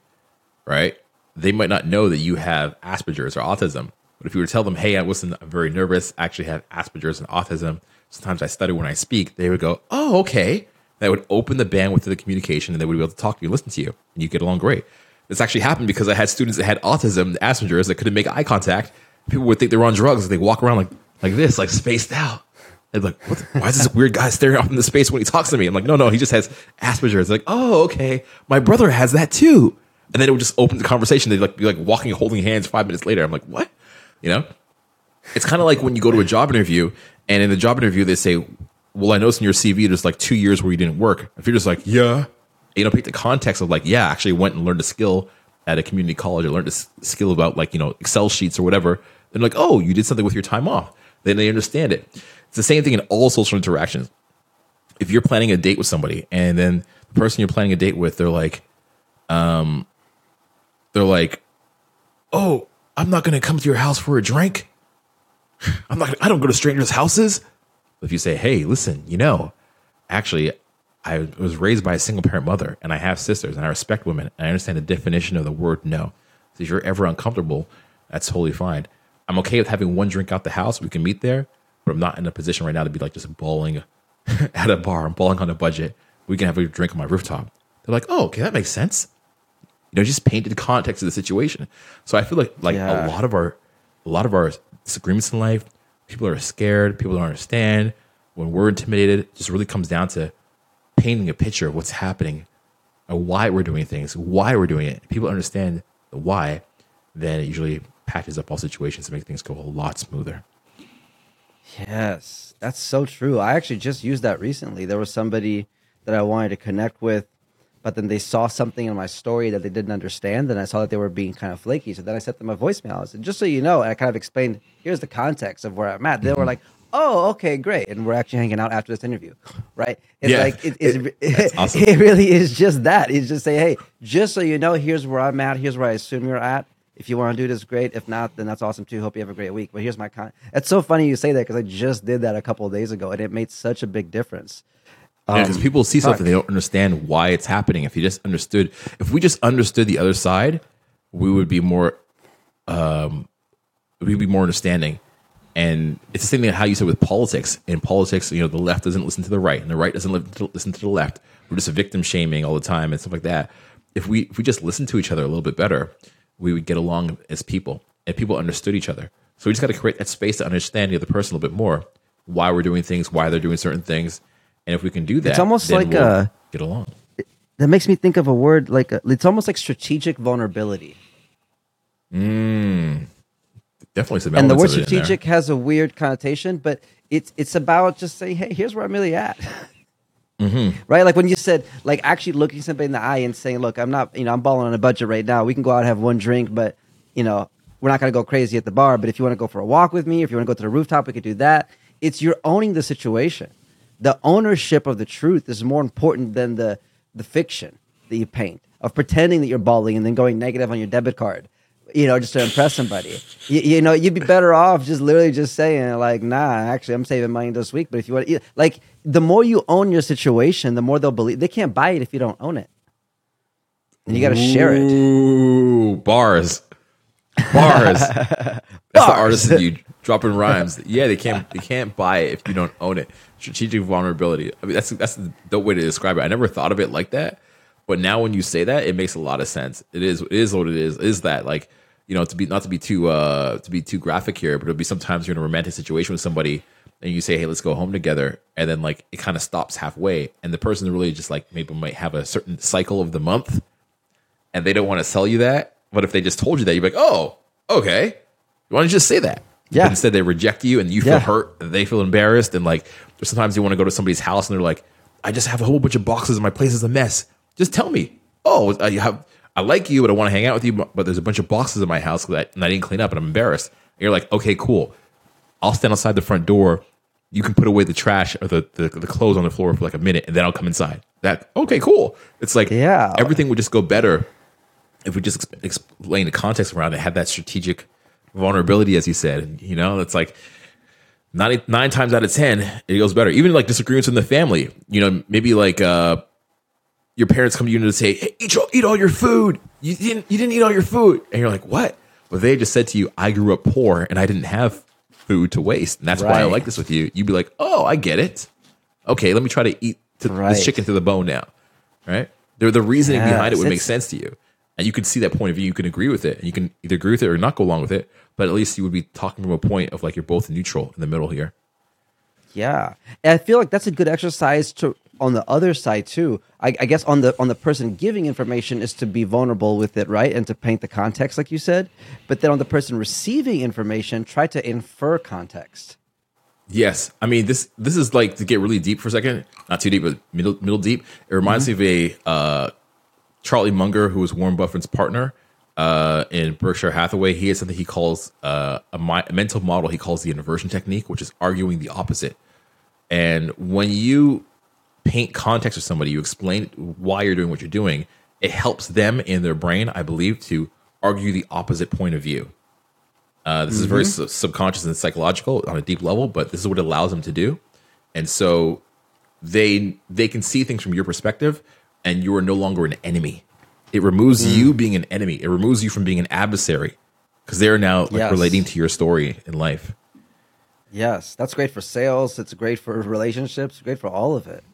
right? they might not know that you have Asperger's or autism. But if you were to tell them, hey, I wasn't I'm very nervous, I actually have Asperger's and autism. Sometimes I stutter when I speak, they would go, oh, okay. That would open the bandwidth of the communication and they would be able to talk to you, listen to you, and you get along great. This actually happened because I had students that had autism, Asperger's, that couldn't make eye contact. People would think they were on drugs. They walk around like like this, like spaced out. And like, the, why is this weird guy staring off into space when he talks to me? I'm like, no, no, he just has Asperger's. Like, oh, okay. My brother has that too and then it would just open the conversation. They'd like be like walking, holding hands. Five minutes later, I'm like, what? You know, it's kind of like when you go to a job interview, and in the job interview they say, "Well, I noticed in your CV there's like two years where you didn't work." If you're just like, "Yeah," you know, pick the context of like, "Yeah, I actually went and learned a skill at a community college. I learned a skill about like you know Excel sheets or whatever." Then like, "Oh, you did something with your time off." Then they understand it. It's the same thing in all social interactions. If you're planning a date with somebody, and then the person you're planning a date with, they're like, um, they're like, "Oh, I'm not going to come to your house for a drink. I'm not. I don't go to strangers' houses." If you say, "Hey, listen, you know, actually, I was raised by a single parent mother and I have sisters and I respect women and I understand the definition of the word no. So if you're ever uncomfortable, that's totally fine. I'm okay with having one drink out the house. We can meet there, but I'm not in a position right now to be like just bawling at a bar. I'm bawling on a budget. We can have a drink on my rooftop. They're like, oh, okay, that makes sense. You know, just painted the context of the situation. So I feel like like yeah. a lot of our a lot of our disagreements in life, people are scared, people don't understand. When we're intimidated, it just really comes down to painting a picture of what's happening and why we're doing things, why we're doing it. People understand the why, then it usually patches up all situations to make things go a lot smoother. Yes, that's so true. I actually just used that recently. There was somebody that I wanted to connect with, but then they saw something in my story that they didn't understand, and I saw that they were being kind of flaky. So then I sent them a voicemail. I said, "Just so you know," and I kind of explained, "Here's the context of where I'm at." They mm-hmm. were like, oh, okay, great. And we're actually hanging out after this interview, right? It's yeah, like, it, it, it, awesome. it really is just that. It's just say, hey, just so you know, here's where I'm at. Here's where I assume you're at. If you want to do this, great. If not, then that's awesome too. Hope you have a great week. But here's my con. It's so funny you say that because I just did that a couple of days ago, and it made such a big difference. Because um, people see fuck. something they don't understand why it's happening. If you just understood, if we just understood the other side, we would be more, um, we'd be more understanding. And it's the same thing how you said with politics. In politics, you know, the left doesn't listen to the right, and the right doesn't listen to the left. We're just victim shaming all the time and stuff like that. If we if we just listen to each other a little bit better, we would get along as people, and people understood each other. So we just got to create that space to understand the other person a little bit more, why we're doing things, why they're doing certain things, and if we can do that, it's almost like we'll a get along. that makes me think of a word like a, it's almost like strategic vulnerability. Mm, definitely some and the word strategic has a weird connotation but it's it's about just saying hey here's where i'm really at. Mm-hmm. right? Like when you said like actually looking somebody in the eye and saying look i'm not you know i'm balling on a budget right now. We can go out and have one drink but you know we're not going to go crazy at the bar but if you want to go for a walk with me if you want to go to the rooftop we could do that. It's you're owning the situation. The ownership of the truth is more important than the the fiction that you paint of pretending that you're balling and then going negative on your debit card you know, just to impress somebody. You, you, know, you'd be better off just literally just saying like, "Nah, actually, I'm saving money this week." But if you want, like, the more you own your situation, the more they'll believe. They can't buy it if you don't own it, and you got to share it. Ooh, bars, bars. That's bars. the artist in you dropping rhymes. Yeah, they can't they can't buy it if you don't own it. Strategic vulnerability. I mean, that's that's the way to describe it. I never thought of it like that, but now when you say that, it makes a lot of sense. It is it is what it is. Is that like you know, to be not to be too uh to be too graphic here, but it'll be sometimes you're in a romantic situation with somebody and you say, Hey, let's go home together, and then like it kind of stops halfway, and the person really just like maybe might have a certain cycle of the month and they don't want to sell you that. But if they just told you that, you're like, Oh, okay. Why don't you just say that? Yeah. But instead they reject you and you feel yeah. hurt and they feel embarrassed and like sometimes you want to go to somebody's house and they're like, I just have a whole bunch of boxes and my place is a mess. Just tell me. Oh, you have I like you, but I want to hang out with you. But there's a bunch of boxes in my house that I didn't clean up, and I'm embarrassed. And you're like, okay, cool. I'll stand outside the front door. You can put away the trash or the, the, the clothes on the floor for like a minute, and then I'll come inside. That okay, cool. It's like yeah, everything would just go better if we just explain the context around it. Had that strategic vulnerability, as you said, and you know, it's like. 99 nine times out of 10, it goes better. Even like disagreements in the family, you know, maybe like, uh, your parents come to you and say, "Hey, eat all, eat all your food. You didn't you didn't eat all your food," and you're like, "What?" Well, they just said to you, "I grew up poor and I didn't have food to waste, and that's right. why I like this with you." You'd be like, "Oh, I get it. Okay, let me try to eat to right. this chicken to the bone now." Right? They're the reasoning yes, behind it would make sense to you, and you can see that point of view. You can agree with it, and you can either agree with it or not go along with it. But at least you would be talking from a point of like you're both neutral in the middle here. Yeah, and I feel like that's a good exercise to on the other side too. I, I, guess on the on the person giving information is to be vulnerable with it, right, and to paint the context, like you said. But then on the person receiving information, try to infer context. Yes, I mean this. This is like to get really deep for a second, not too deep, but middle middle deep. It reminds mm-hmm. me of a uh, Charlie Munger, who was Warren Buffett's partner uh, in Berkshire Hathaway. He has something he calls uh, a, mi- a mental model. He calls the inversion technique, which is arguing the opposite. And when you paint context with somebody, you explain why you're doing what you're doing, it helps them in their brain, I believe, to argue the opposite point of view. Uh, this mm-hmm. is very mm-hmm. subconscious and psychological on a deep level, but this is what it allows them to do. And so they they can see things from your perspective, and you are no longer an enemy. It removes Mm. you being an enemy. It removes you from being an adversary because they're now like Yes. relating to your story in life. Yes, that's great for sales. It's great for relationships. Great for all of it.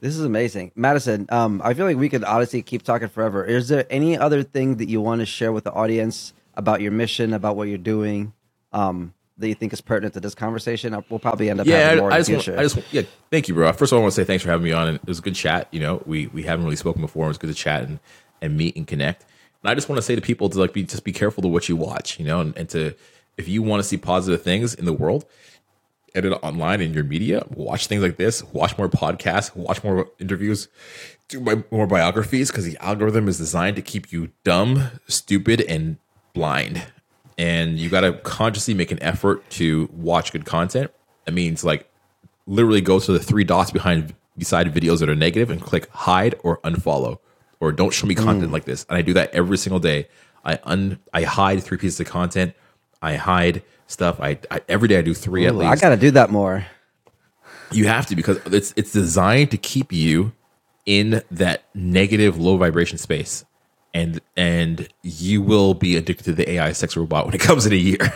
This is amazing, Madison. Um, I feel like we could honestly keep talking forever. Is there any other thing that you want to share with the audience about your mission, about what you're doing, um, that you think is pertinent to this conversation? We'll probably end up Yeah, having I, more I just want. I just want- yeah. Thank you, bro. First of all, I want to say thanks for having me on, and it was a good chat. You know, we we haven't really spoken before. It was good to chat and and meet and connect. And I just want to say to people to like be just be careful to what you watch. You know, and, and to if you want to see positive things in the world, edit online in your media, watch things like this, watch more podcasts, watch more interviews, do my, more biographies because the algorithm is designed to keep you dumb, stupid, and blind. And you got to consciously make an effort to watch good content. That means like literally go to the three dots behind beside videos that are negative and click hide or unfollow or don't show me content hmm. like this. And I do that every single day. I un I hide three pieces of content. I hide stuff. I, I every day I do three at least. I got to do that more. You have to because it's it's designed to keep you in that negative low vibration space. And and you will be addicted to the AI sex robot when it comes in a year.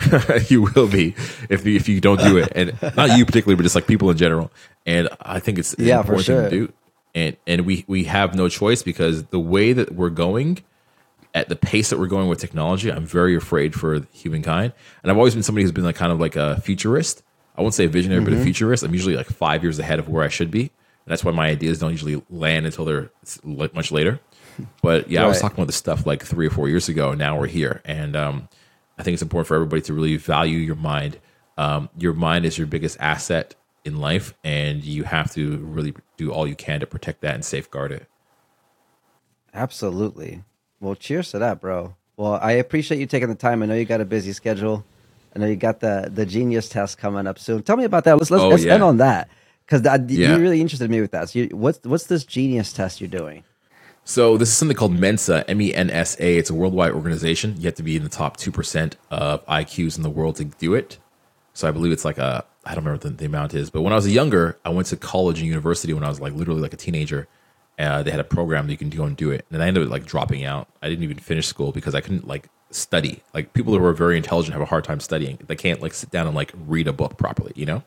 you will be if you, if you don't do it, and not you particularly, but just like people in general. And I think it's Yeah, important thing to do. And and we we have no choice because the way that we're going, at the pace that we're going with technology, I'm very afraid for humankind. And I've always been somebody who's been like kind of like a futurist. I won't say a visionary, but a futurist. I'm usually like five years ahead of where I should be. And that's why my ideas don't usually land until they're much later. But yeah, I was talking about this stuff like three or four years ago. And now we're here. And um, I think it's important for everybody to really value your mind. Um, your mind is your biggest asset in life, and you have to really do all you can to protect that and safeguard it. Absolutely. Well, cheers to that, bro. Well, I appreciate you taking the time. I know you got a busy schedule. I know you got the the genius test coming up soon. Tell me about that. Let's let's, Oh, let's yeah. end on that because Yeah. you really interested me with that. So, you, what's what's this genius test you're doing? So this is something called Mensa, M E N S A. It's a worldwide organization. You have to be in the top two percent of IQs in the world to do it. So I believe it's like a I don't remember what the, the amount is, but when I was younger, I went to college and university when I was like literally like a teenager. Uh, they had a program that you can go and do it, and I ended up like dropping out. I didn't even finish school because I couldn't like study. Like people who are very intelligent have a hard time studying. They can't like sit down and like read a book properly, you know.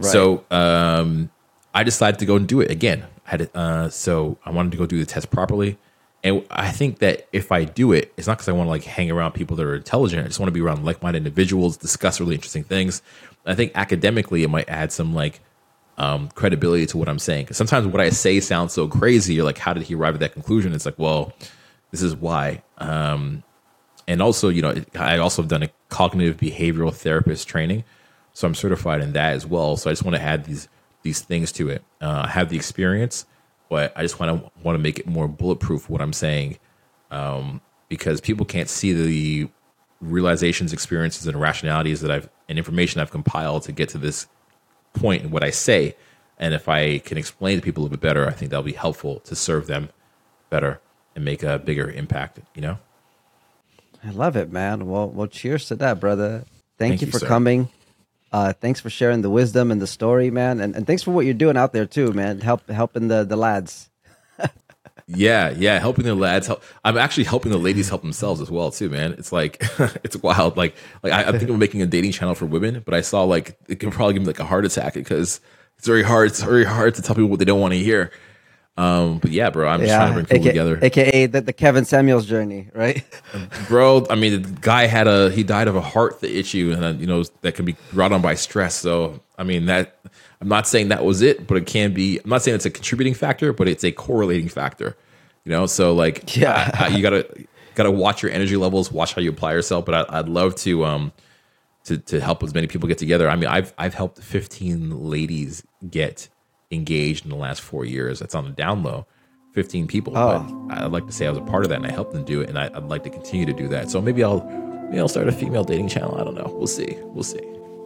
So um, I decided to go and do it again. I had uh, so I wanted to go do the test properly, and I think that if I do it, it's not because I want to like hang around people that are intelligent. I just want to be around like-minded individuals, discuss really interesting things. I think academically, it might add some like um, credibility to what I'm saying. Because sometimes what I say sounds so crazy. You're like, how did he arrive at that conclusion? It's like, well, this is why. Um, and also, you know, I also have done a cognitive behavioral therapist training, so I'm certified in that as well. So I just want to add these these things to it. Uh, I have the experience, but I just want to want to make it more bulletproof. What I'm saying, um, because people can't see the realizations, experiences, and rationalities that I've and information I've compiled to get to this point in what I say. And if I can explain to people a little bit better, I think that'll be helpful to serve them better and make a bigger impact. You know. I love it, man. Well, well, cheers to that, brother. Thank, Thank you you, for sir. coming. Uh, thanks for sharing the wisdom and the story, man, and, and thanks for what you're doing out there too, man. Help helping the the lads. Yeah, yeah, helping the lads help. I'm actually helping the ladies help themselves as well too, man. It's like it's wild. Like, like I, I think I'm making a dating channel for women, but I saw like it can probably give me like a heart attack because it's very hard. It's very hard to tell people what they don't want to hear. Um, but yeah, bro, I'm just trying to bring people AKA, together, AKA the, the Kevin Samuels journey, right? bro. I mean, the guy had a he died of a heart issue, and you know that can be brought on by stress. So, I mean that I'm not saying that was it, but it can be. I'm not saying it's a contributing factor, but it's a correlating factor. You know, so like, Yeah. I- I- you gotta gotta watch your energy levels, watch how you apply yourself. But I, I'd love to um to to help as many people get together. I mean, I've I've helped 15 ladies get engaged in the last four years. That's on the down low. 15 people, Oh. but I'd like to say I was a part of that and I helped them do it, and I, I'd like to continue to do that. So maybe I'll maybe I'll start a female dating channel. I don't know. We'll see. We'll see.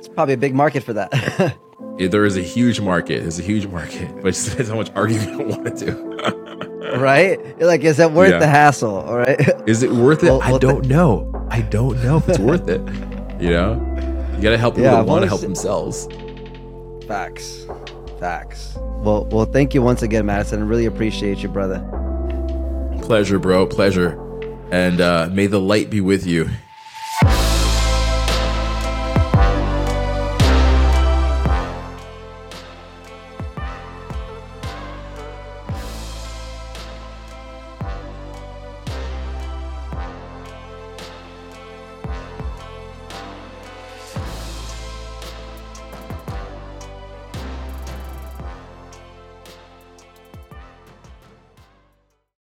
It's probably a big market for that. Yeah, there is a huge market. There's a huge market, but it depends how much argument you want to do. right? You're like, is it worth Yeah. the hassle? All right. Is it worth it? Well- I well, don't know. I don't know if it's worth it. You know, you got to help people Yeah, that want to help themselves. Facts. Facts. Well, well, thank you once again, Madison. I really appreciate you, brother. Pleasure, bro. Pleasure. And uh, may the light be with you.